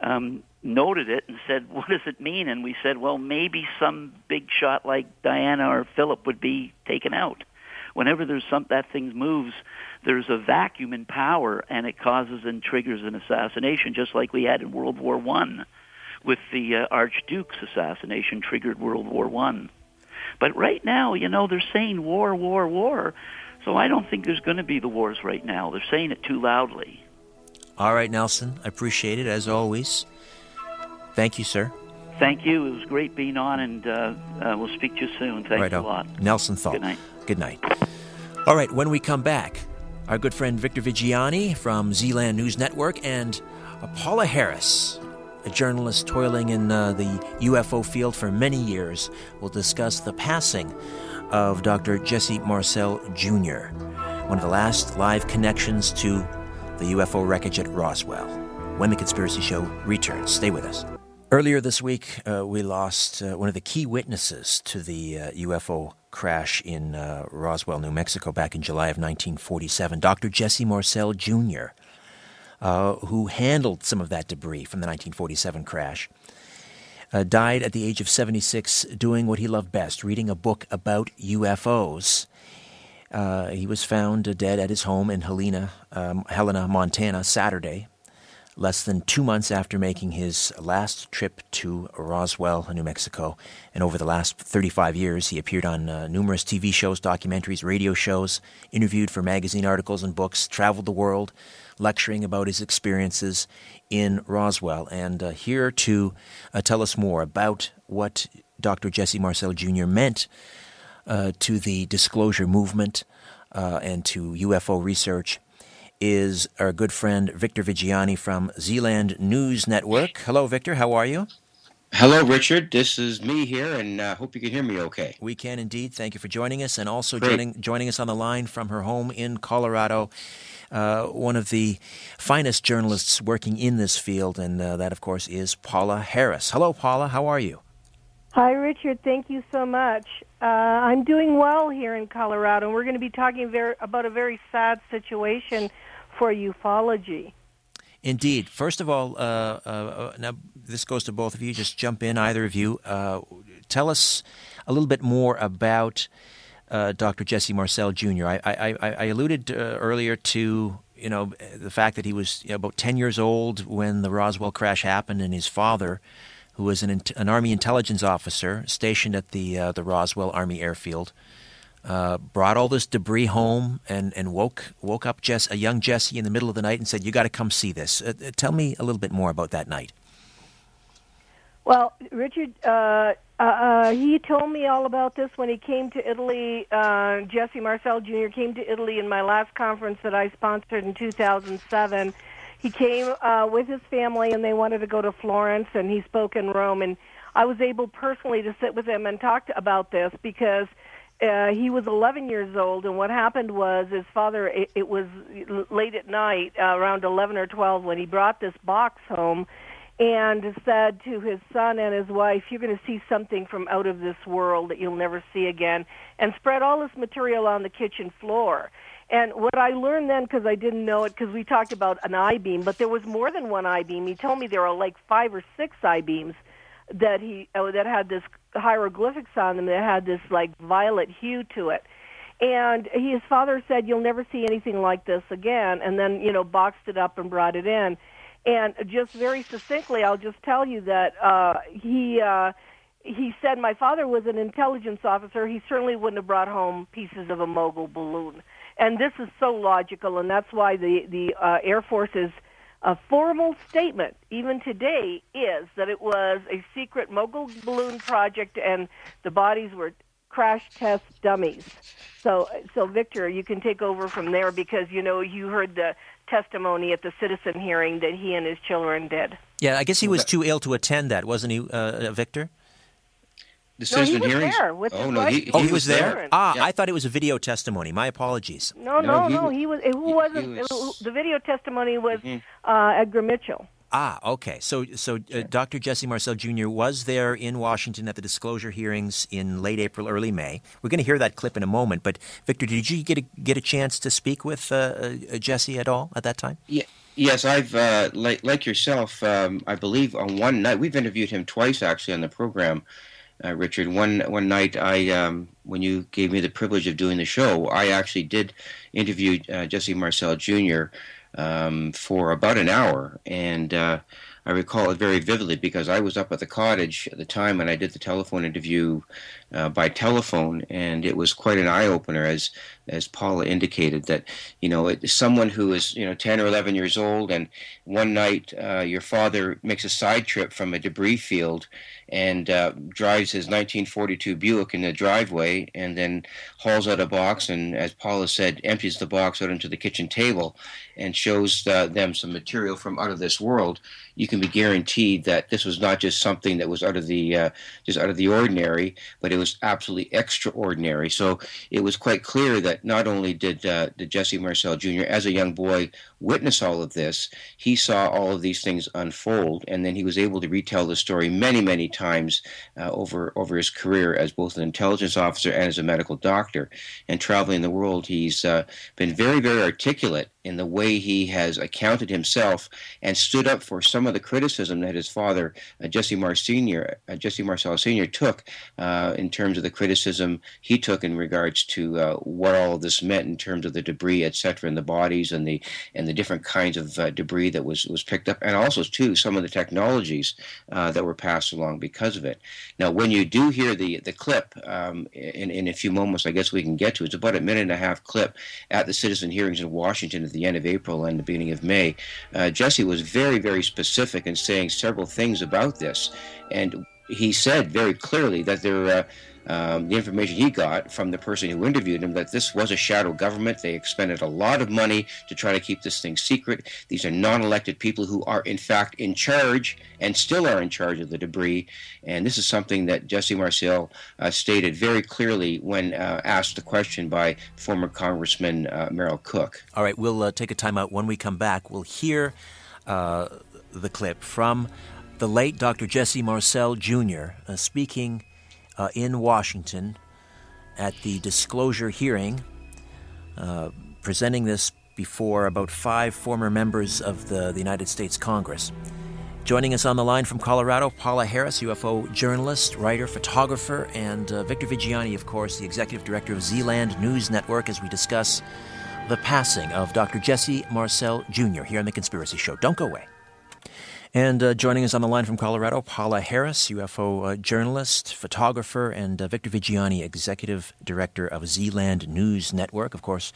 um, noted it and said, "What does it mean?" And we said, "Well, maybe some big shot like Diana or Philip would be taken out." Whenever there's some that thing moves, there's a vacuum in power, and it causes and triggers an assassination, just like we had in World War One, with the uh, Archduke's assassination triggered World War One. But right now, you know, they're saying war, war, war. So I don't think there's going to be the wars right now. They're saying it too loudly. All right, Nelson. I appreciate it as always. Thank you, sir. Thank you. It was great being on, and uh, uh, we'll speak to you soon. Thanks right a lot. Nelson Thall. Good night. Good night. All right, when we come back, our good friend Victor Viggiani from Zealand News Network and Paola Harris, a journalist toiling in uh, the UFO field for many years, will discuss the passing of Dr. Jesse Marcel Jr., one of the last live connections to the UFO wreckage at Roswell. When the Conspiracy Show returns, stay with us. Earlier this week, uh, we lost uh, one of the key witnesses to the UFO uh, crash in uh, Roswell, New Mexico, back in July of 1947, Dr. Jesse Marcel Jr., uh, who handled some of that debris from the 1947 crash. Uh, died at the age of 76 doing what he loved best, reading a book about UFOs. Uh, he was found dead at his home in Helena, um, Helena, Montana, Saturday, less than two months after making his last trip to Roswell, New Mexico. And over the last 35 years, he appeared on uh, numerous TV shows, documentaries, radio shows, interviewed for magazine articles and books, traveled the world, lecturing about his experiences in Roswell. And uh, here to uh, tell us more about what Dr. Jesse Marcel Jr. meant uh, to the disclosure movement uh, and to UFO research is our good friend Victor Viggiani from Zealand News Network. Hello, Victor. How are you? Hello, Richard. This is me here, and I uh, hope you can hear me okay. We can indeed. Thank you for joining us, and also joining, joining us on the line from her home in Colorado uh, one of the finest journalists working in this field, and uh, that, of course, is Paola Harris. Hello, Paola. How are you? Hi, Richard. Thank you so much. Uh, I'm doing well here in Colorado, and we're going to be talking very, about a very sad situation for ufology. Indeed. First of all, uh, uh, now this goes to both of you. Just jump in, either of you. Uh, tell us a little bit more about uh, Dr. Jesse Marcel Jr. I, I, I alluded uh, earlier to you know the fact that he was you know, about 10 years old when the Roswell crash happened, and his father, who was an, an Army intelligence officer stationed at the uh, the Roswell Army Airfield, uh, brought all this debris home and, and woke woke up Jess, a young Jesse in the middle of the night and said, "You got to come see this." Uh, tell me a little bit more about that night. Well, Richard, uh, uh, uh, he told me all about this when he came to Italy. Uh, Jesse Marcel Jr. came to Italy in my last conference that I sponsored in 2007. He came uh, with his family, and they wanted to go to Florence, and he spoke in Rome. And I was able personally to sit with him and talk about this because uh, he was 11 years old, and what happened was his father. It, it was late at night, uh, around 11 or 12, when he brought this box home and said to his son and his wife, You're going to see something from out of this world that you'll never see again, and spread all this material on the kitchen floor. And what I learned then, because I didn't know it, because we talked about an I beam, but there was more than one I beam. He told me there were like five or six I beams that he uh, that had this hieroglyphics on them that had this like violet hue to it. And he, his father said, "You'll never see anything like this again." And then you know boxed it up and brought it in. And just very succinctly, I'll just tell you that uh, he uh, he said my father was an intelligence officer. He certainly wouldn't have brought home pieces of a mogul balloon. And this is so logical, and that's why the the uh, Air Force's formal statement, even today, is that it was a secret mogul balloon project, and the bodies were crash test dummies. So, so Victor, you can take over from there because you know you heard the testimony at the citizen hearing that he and his children did. Yeah, I guess he was too ill to attend that, wasn't he, uh, Victor? The citizen no, he was hearings? there with oh, no, he, he, oh, he was there. Ah, yeah. I thought it was a video testimony. My apologies. No, no, no. no he, was. Who wasn't? Was, the video testimony was mm-hmm. uh, Edgar Mitchell. Ah, okay. So, so uh, Dr. Jesse Marcel Jr. was there in Washington at the disclosure hearings in late April, early May. We're going to hear that clip in a moment. But Victor, did you get a, get a chance to speak with uh, uh, Jesse at all at that time? Yeah. Yes, I've uh, like like yourself. Um, I believe on one night we've interviewed him twice actually on the program, uh, Richard. One one night I um, when you gave me the privilege of doing the show, I actually did interview uh, Jesse Marcel Jr um, for about an hour, and uh, I recall it very vividly because I was up at the cottage at the time when I did the telephone interview uh, by telephone, and it was quite an eye opener, as as Paola indicated, that you know it, someone who is you know ten or eleven years old, and one night uh, your father makes a side trip from a debris field and uh, drives his 1942 Buick in the driveway, and then hauls out a box, and as Paola said, empties the box out into the kitchen table, and shows uh, them some material from out of this world. You can be guaranteed that this was not just something that was out of the uh, just out of the ordinary, but it was was absolutely extraordinary. So it was quite clear that not only did, uh, did Jesse Marcel Jr., as a young boy, witness all of this, he saw all of these things unfold, and then he was able to retell the story many, many times uh, over over his career as both an intelligence officer and as a medical doctor. And traveling the world, he's uh, been very, very articulate in the way he has accounted himself and stood up for some of the criticism that his father, uh, Jesse Mar Sr., uh, Jesse Marcel Sr., took uh, in terms of the criticism he took in regards to uh, what all of this meant in terms of the debris, etc., and the bodies and the and the different kinds of uh, debris that was was picked up, and also too some of the technologies uh, that were passed along because of it. Now, when you do hear the the clip um, in in a few moments, I guess we can get to it's about a minute and a half clip at the citizen hearings in Washington at the end of April and the beginning of May, uh, Jesse was very, very specific in saying several things about this. And he said very clearly that there, uh, um, the information he got from the person who interviewed him that this was a shadow government. They expended a lot of money to try to keep this thing secret. These are non elected people who are, in fact, in charge and still are in charge of the debris. And this is something that Jesse Marcel uh, stated very clearly when uh, asked the question by former Congressman uh, Merrill Cook. All right, we'll uh, take a time out. When we come back, we'll hear uh, the clip from the late Dr. Jesse Marcel Jr. Uh, speaking uh, in Washington at the disclosure hearing, uh, presenting this before about five former members of the, the United States Congress. Joining us on the line from Colorado, Paola Harris, UFO journalist, writer, photographer, and uh, Victor Viggiani, of course, the executive director of Zealand News Network, as we discuss the passing of Dr. Jesse Marcel Jr. here on The Conspiracy Show. Don't go away. And uh, joining us on the line from Colorado, Paola Harris, UFO uh, journalist, photographer, and uh, Victor Viggiani, executive director of Zealand News Network. Of course,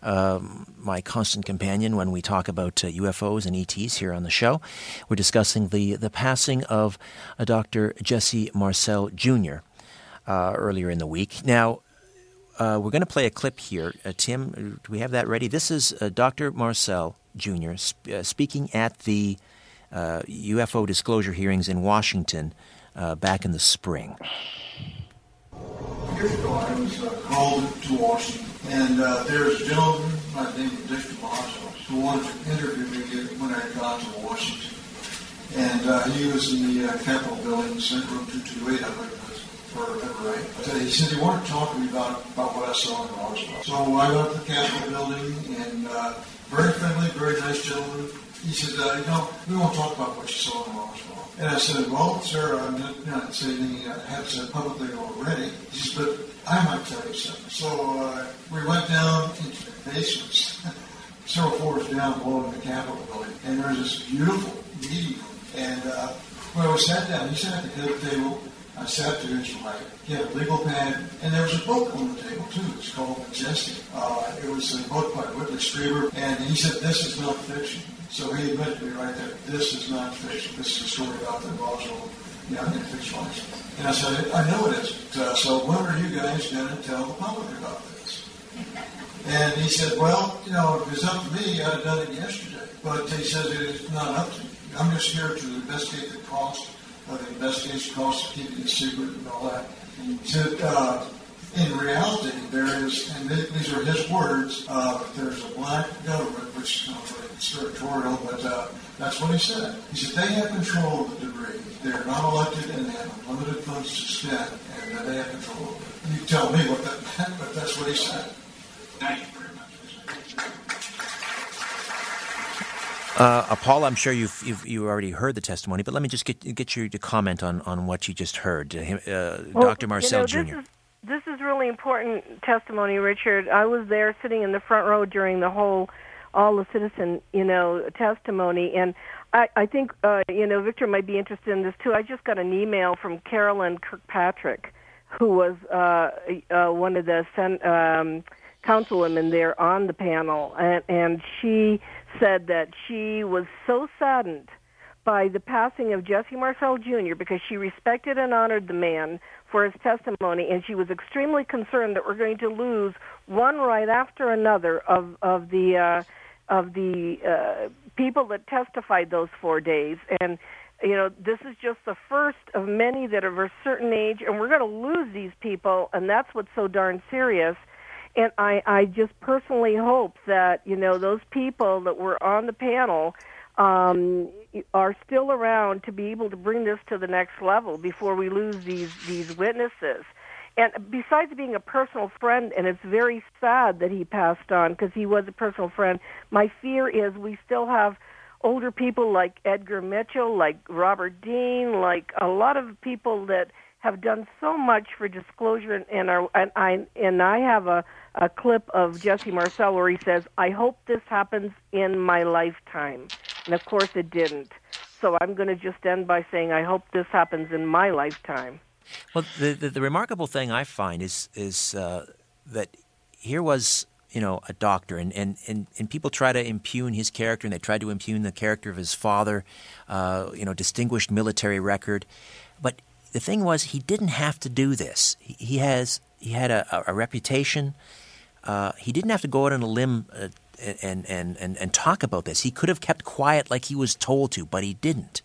um, my constant companion when we talk about UFOs uh, and ETs here on the show. We're discussing the, the passing of uh, Dr. Jesse Marcel Jr. Uh, earlier in the week. Now, we're going to play a clip here. Tim, do we have that ready? This is Dr. Marcel Jr. Sp- speaking at the UFO disclosure hearings in Washington uh, back in the spring. I was uh, called to Washington, and uh, there's a gentleman by the name of Dick D'Amato who wanted to interview me when I got to Washington. And uh, he was in the uh, Capitol building, Senate Room 228, I believe it was, for right. But he said he wanted to talk to me about, about what I saw in Roswell. So I went to the Capitol building, and very friendly, very nice gentleman he said, uh, you know, we won't talk about what you saw in Roswell. And I said, well, sir, I'm not, not saying anything I have said publicly already. He said, but I might tell you something. So uh, we went down into the basements, several floors down below in the Capitol building, and there was this beautiful meeting room. And uh, when we sat down, he sat at the head table. I sat to his right. He had a legal pad, and there was a book on the table too. It's called Majestic. Uh, it was a book by Whitley Strieber, and he said, "This is not fiction. So he admitted to me right there, this is not fiction. This is a story about the Roswell you know, fictionalized. And I said, I know it. Uh, so when are you guys going to tell the public about this? And he said, well, you know, if it's up to me, I'd have done it yesterday. But he says it is not up to me. I'm just here to investigate the cost of the investigation, cost of keeping it secret and all that. Said, uh, in reality, there is, and these are his words, uh, there's a black government, which is not really conspiratorial, but uh, that's what he said. He said they have control of the debris. They're not elected and they have unlimited funds to spend, and uh, they have control of it. You tell me what that meant, but that's what he said. Thank you very much. Uh, uh, Paul, I'm sure you've, you've you already heard the testimony, but let me just get get you to comment on, on what you just heard. Uh, well, Dr. Marcel you know, Jr. Is, this is really important testimony, Richard. I was there sitting in the front row during the whole all the citizen, you know, testimony, and I, I think uh, you know Victor might be interested in this too. I just got an email from Carolyn Kilpatrick, who was uh, uh, one of the sen- um, councilwomen there on the panel, and, and she said that she was so saddened by the passing of Jesse Marcel Jr. because she respected and honored the man for his testimony, and she was extremely concerned that we're going to lose one right after another of of the uh, of the uh, people that testified those four days. And you know, this is just the first of many that are of a certain age, and we're going to lose these people, and that's what's so darn serious. And I, I just personally hope that you know those people that were on the panel um, are still around to be able to bring this to the next level before we lose these these witnesses. And besides being a personal friend, and it's very sad that he passed on because he was a personal friend. My fear is we still have older people like Edgar Mitchell, like Robert Dean, like a lot of people that have done so much for disclosure and, are and I and I have a a clip of Jesse Marcel where he says, "I hope this happens in my lifetime," and of course it didn't. So I'm going to just end by saying, "I hope this happens in my lifetime." Well, the, the, the remarkable thing I find is is uh, that here was you know a doctor, and, and, and, and people try to impugn his character, and they try to impugn the character of his father, uh, you know, distinguished military record, but the thing was he didn't have to do this. He, he has he had a, a reputation. Uh, he didn't have to go out on a limb uh, and, and, and, and talk about this. He could have kept quiet like he was told to, but he didn't.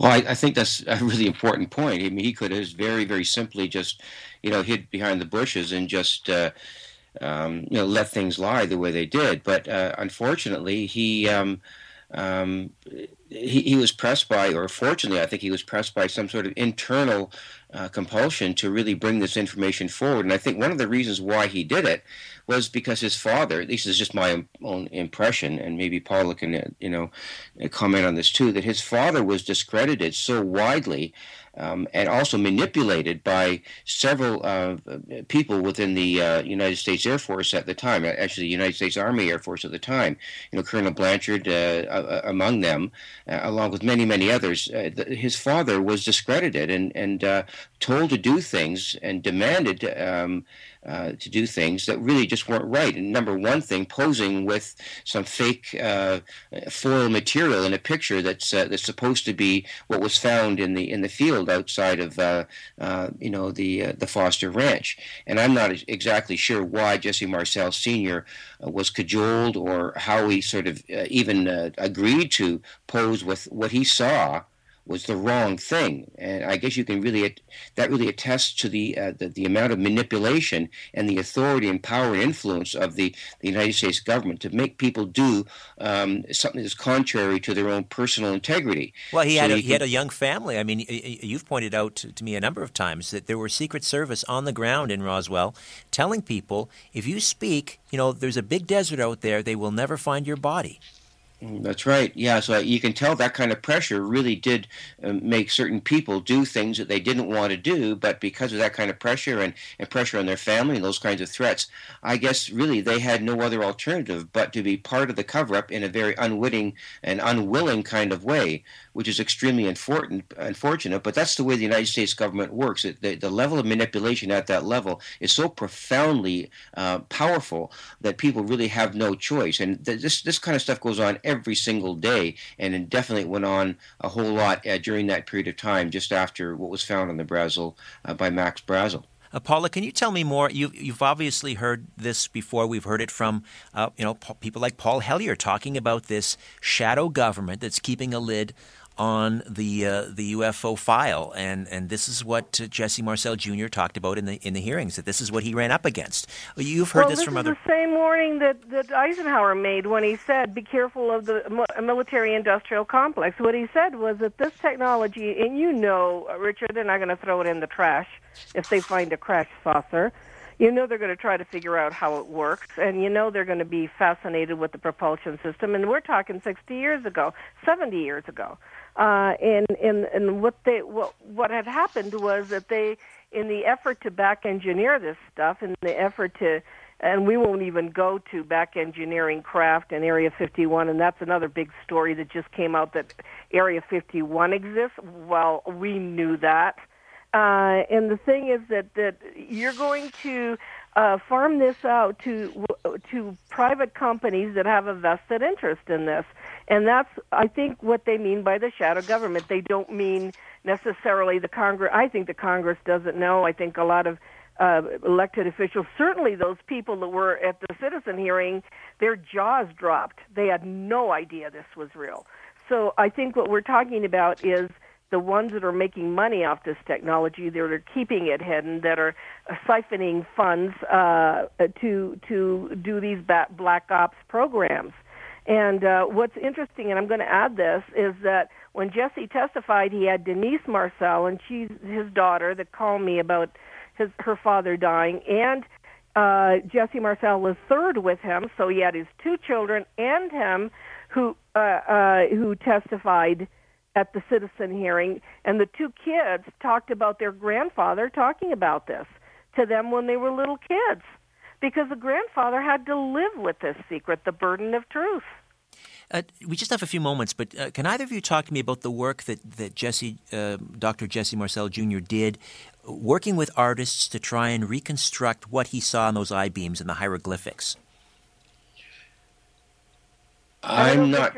Well, I, I, think that's a really important point. I mean, he could have very, very simply just, you know, hid behind the bushes and just, uh, um, you know, let things lie the way they did. But uh, unfortunately, he, um, um, he, he was pressed by, or fortunately, I think he was pressed by some sort of internal uh, compulsion to really bring this information forward. And I think one of the reasons why he did it was because his father, at least is just my own impression, and maybe Paola can, you know, comment on this too, that his father was discredited so widely um, and also manipulated by several uh, people within the uh, United States Air Force at the time, actually the United States Army Air Force at the time. You know, Colonel Blanchard uh, among them, uh, along with many, many others. Uh, the, his father was discredited and and uh, told to do things and demanded. Um, uh, to do things that really just weren't right. And number one thing, posing with some fake uh, foil material in a picture that's uh, that's supposed to be what was found in the in the field outside of uh, uh, you know the the Foster Ranch. And I'm not exactly sure why Jesse Marcel Sr. was cajoled or how he sort of even agreed to pose with what he saw was the wrong thing. And I guess you can really that really attests to the, uh, the, the amount of manipulation and the authority and power and influence of the, the United States government to make people do um, something that's contrary to their own personal integrity. Well, he so had a, he, he had a young family. I mean, you've pointed out to, to me a number of times that there were Secret Service on the ground in Roswell telling people if you speak, you know, there's a big desert out there, they will never find your body. That's right. Yeah, so you can tell that kind of pressure really did um, make certain people do things that they didn't want to do, but because of that kind of pressure and, and pressure on their family and those kinds of threats, I guess really they had no other alternative but to be part of the cover up in a very unwitting and unwilling kind of way, which is extremely important, unfortunate, but that's the way the United States government works. The, the level of manipulation at that level is so profoundly uh, powerful that people really have no choice. And th- this, this kind of stuff goes on every single day, and it definitely went on a whole lot uh, during that period of time, just after what was found on the Brazel uh, by Max Brazel. Uh, Paola, can you tell me more? You, you've obviously heard this before. We've heard it from uh, you know people like Paul Hellyer talking about this shadow government that's keeping a lid on the uh, the UFO file, and and this is what uh, Jesse Marcel Jr. talked about in the in the hearings. That this is what he ran up against. You've heard well, this, this from is other. the same warning that that Eisenhower made when he said, "Be careful of the military-industrial complex." What he said was that this technology, and you know, Richard, they're not going to throw it in the trash if they find a crash saucer you know they're going to try to figure out how it works, and you know they're going to be fascinated with the propulsion system. And we're talking 60 years ago, 70 years ago. Uh, and and and what they what what had happened was that they, in the effort to back engineer this stuff, in the effort to and we won't even go to back engineering craft and Area 51, and that's another big story that just came out that Area 51 exists. Well, we knew that. Uh, and the thing is that, that you're going to uh, farm this out to to private companies that have a vested interest in this, and that's I think what they mean by the shadow government. They don't mean necessarily the Congress. I think the Congress doesn't know. I think a lot of uh, elected officials, certainly those people that were at the citizen hearing, their jaws dropped. They had no idea this was real. So I think what we're talking about is the ones that are making money off this technology, that are keeping it hidden, that are siphoning funds uh, to to do these black ops programs. And uh, what's interesting, and I'm going to add this, is that when Jesse testified, he had Denise Marcel, and she's his daughter, that called me about his her father dying, and uh, Jesse Marcel was third with him, so he had his two children and him, who uh, uh, who testified at the citizen hearing, and the two kids talked about their grandfather talking about this to them when they were little kids, because the grandfather had to live with this secret, the burden of truth. Uh, we just have a few moments, but uh, can either of you talk to me about the work that that Jesse, uh, Dr. Jesse Marcel Jr. did, working with artists to try and reconstruct what he saw in those I beams and the hieroglyphics? I'm not.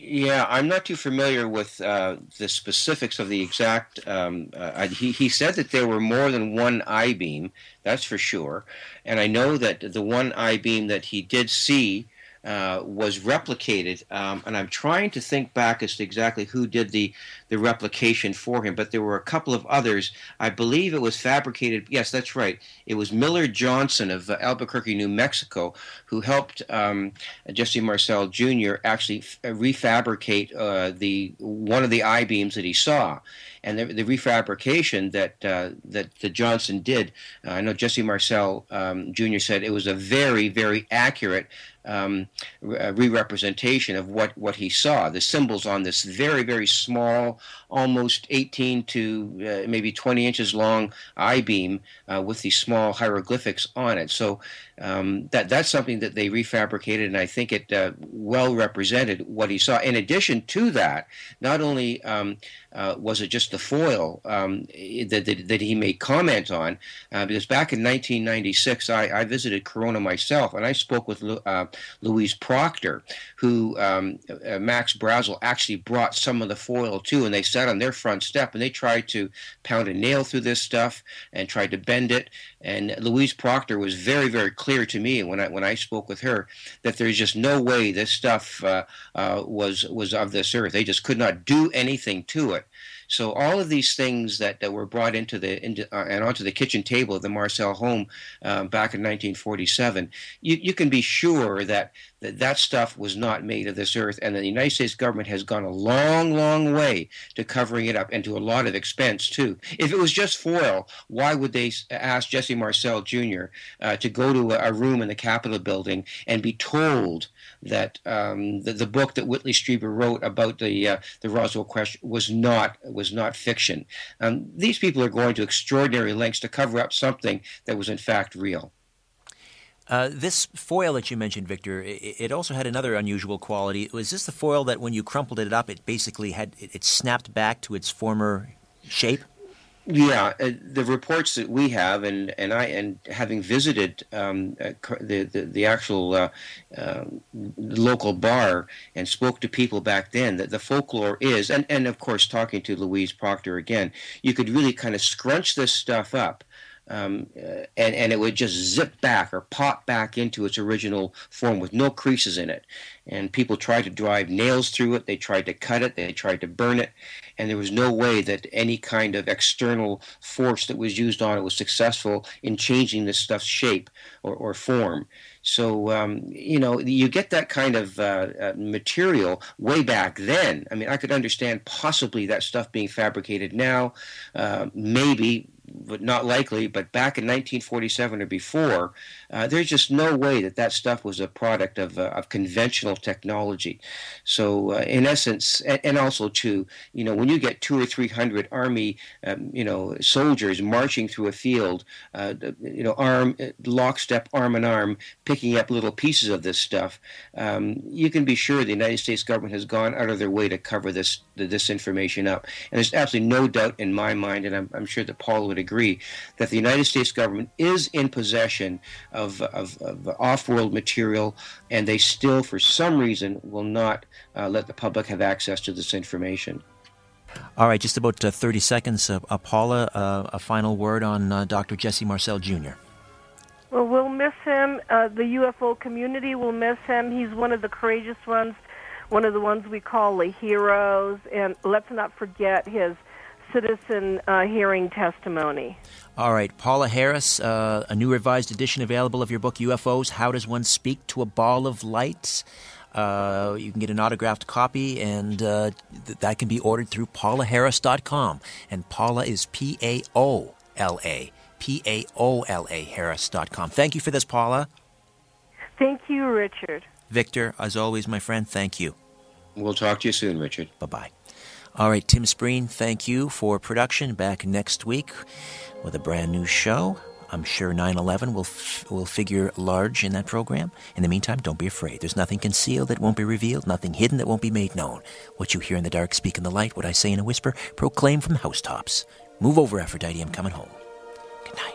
Yeah, I'm not too familiar with uh, the specifics of the exact. Um, uh, he, he said that there were more than one I beam, that's for sure. And I know that the one I beam that he did see uh, was replicated. Um, and I'm trying to think back as to exactly who did the, the replication for him, but there were a couple of others. I believe it was fabricated. Yes, that's right. It was Miller Johnson of uh, Albuquerque, New Mexico, who helped um, Jesse Marcel Jr. actually f- refabricate uh, the one of the I beams that he saw and the, the refabrication that uh, that the Johnson did. Uh, I know Jesse Marcel um, Jr. said it was a very very accurate um, re-representation of what, what he saw. The symbols on this very, very small, almost 18 to uh, maybe 20 inches long I-beam uh, with these small hieroglyphics on it. So um, that that's something that they refabricated, and I think it uh, well represented what he saw. In addition to that, not only um, uh, was it just the foil um, that, that, that, he made comment on, uh, because back in 1996, I, I, visited Corona myself, and I spoke with uh, Louise Proctor, who um, uh, Max Brazel actually brought some of the foil to, and they sat on their front step and they tried to pound a nail through this stuff and tried to bend it. And Louise Proctor was very, very clear to me when I when I spoke with her that there's just no way this stuff uh, uh, was was of this earth. They just could not do anything to it. So all of these things that, that were brought into the into, uh, and onto the kitchen table of the Marcel home um, back in 1947, you, you can be sure that, that that stuff was not made of this earth, and the United States government has gone a long, long way to covering it up, and to a lot of expense too. If it was just foil, why would they ask Jesse Marcel Jr. Uh, to go to a, a room in the Capitol building and be told that um, the, the, book that Whitley Strieber wrote about the uh, the Roswell question was not was not fiction. Um, these people are going to extraordinary lengths to cover up something that was in fact real. Uh, this foil that you mentioned, Victor, it, it, also had another unusual quality. Was this the foil that when you crumpled it up, it basically had it, it snapped back to its former shape? Yeah, uh, the reports that we have, and, and I and having visited um, uh, the, the, the actual uh, uh, local bar and spoke to people back then, that the folklore is, and, and of course talking to Louise Proctor again, you could really kind of scrunch this stuff up um, uh, and and it would just zip back or pop back into its original form with no creases in it. And people tried to drive nails through it. They tried to cut it. They tried to burn it, and there was no way that any kind of external force that was used on it was successful in changing this stuff's shape or, or form. So um, you know you get that kind of uh, uh, material way back then. I mean, I could understand possibly that stuff being fabricated now, uh, maybe but not likely. But back in 1947 or before, uh, there's just no way that that stuff was a product of, uh, of conventional technology. So, uh, in essence, and, and, also too, you know, when you get two or three hundred army, um, you know, soldiers marching through a field, uh, you know, arm lockstep, arm in arm, picking up little pieces of this stuff, um, you can be sure the United States government has gone out of their way to cover this this information up. And there's absolutely no doubt in my mind, and I'm, I'm sure that Paul would agree, that the United States government is in possession of, of, of off-world material, and they still, for some reason, will not uh, let the public have access to this information. All right, just about uh, 30 seconds. Uh, Paola, uh, a final word on uh, Dr. Jesse Marcel Jr. Well, we'll miss him. Uh, the UFO community will miss him. He's one of the courageous ones, one of the ones we call the heroes. And let's not forget his citizen uh, hearing testimony. All right, Paola Harris, uh, a new revised edition available of your book UFOs How Does One Speak to a Ball of Light? Uh, you can get an autographed copy, and uh, th- that can be ordered through paolaharris.com. And Paola is P A O L A, P A O L A, Harris.com. Thank you for this, Paola. Thank you, Richard. Victor, as always, my friend, thank you. We'll talk to you soon, Richard. Bye bye. All right, Tim Spreen, thank you for production. Back next week with a brand new show. I'm sure 9 11 will, f- will figure large in that program. In the meantime, don't be afraid. There's nothing concealed that won't be revealed, nothing hidden that won't be made known. What you hear in the dark, speak in the light. What I say in a whisper, proclaim from housetops. Move over, Aphrodite, I'm coming home. Good night.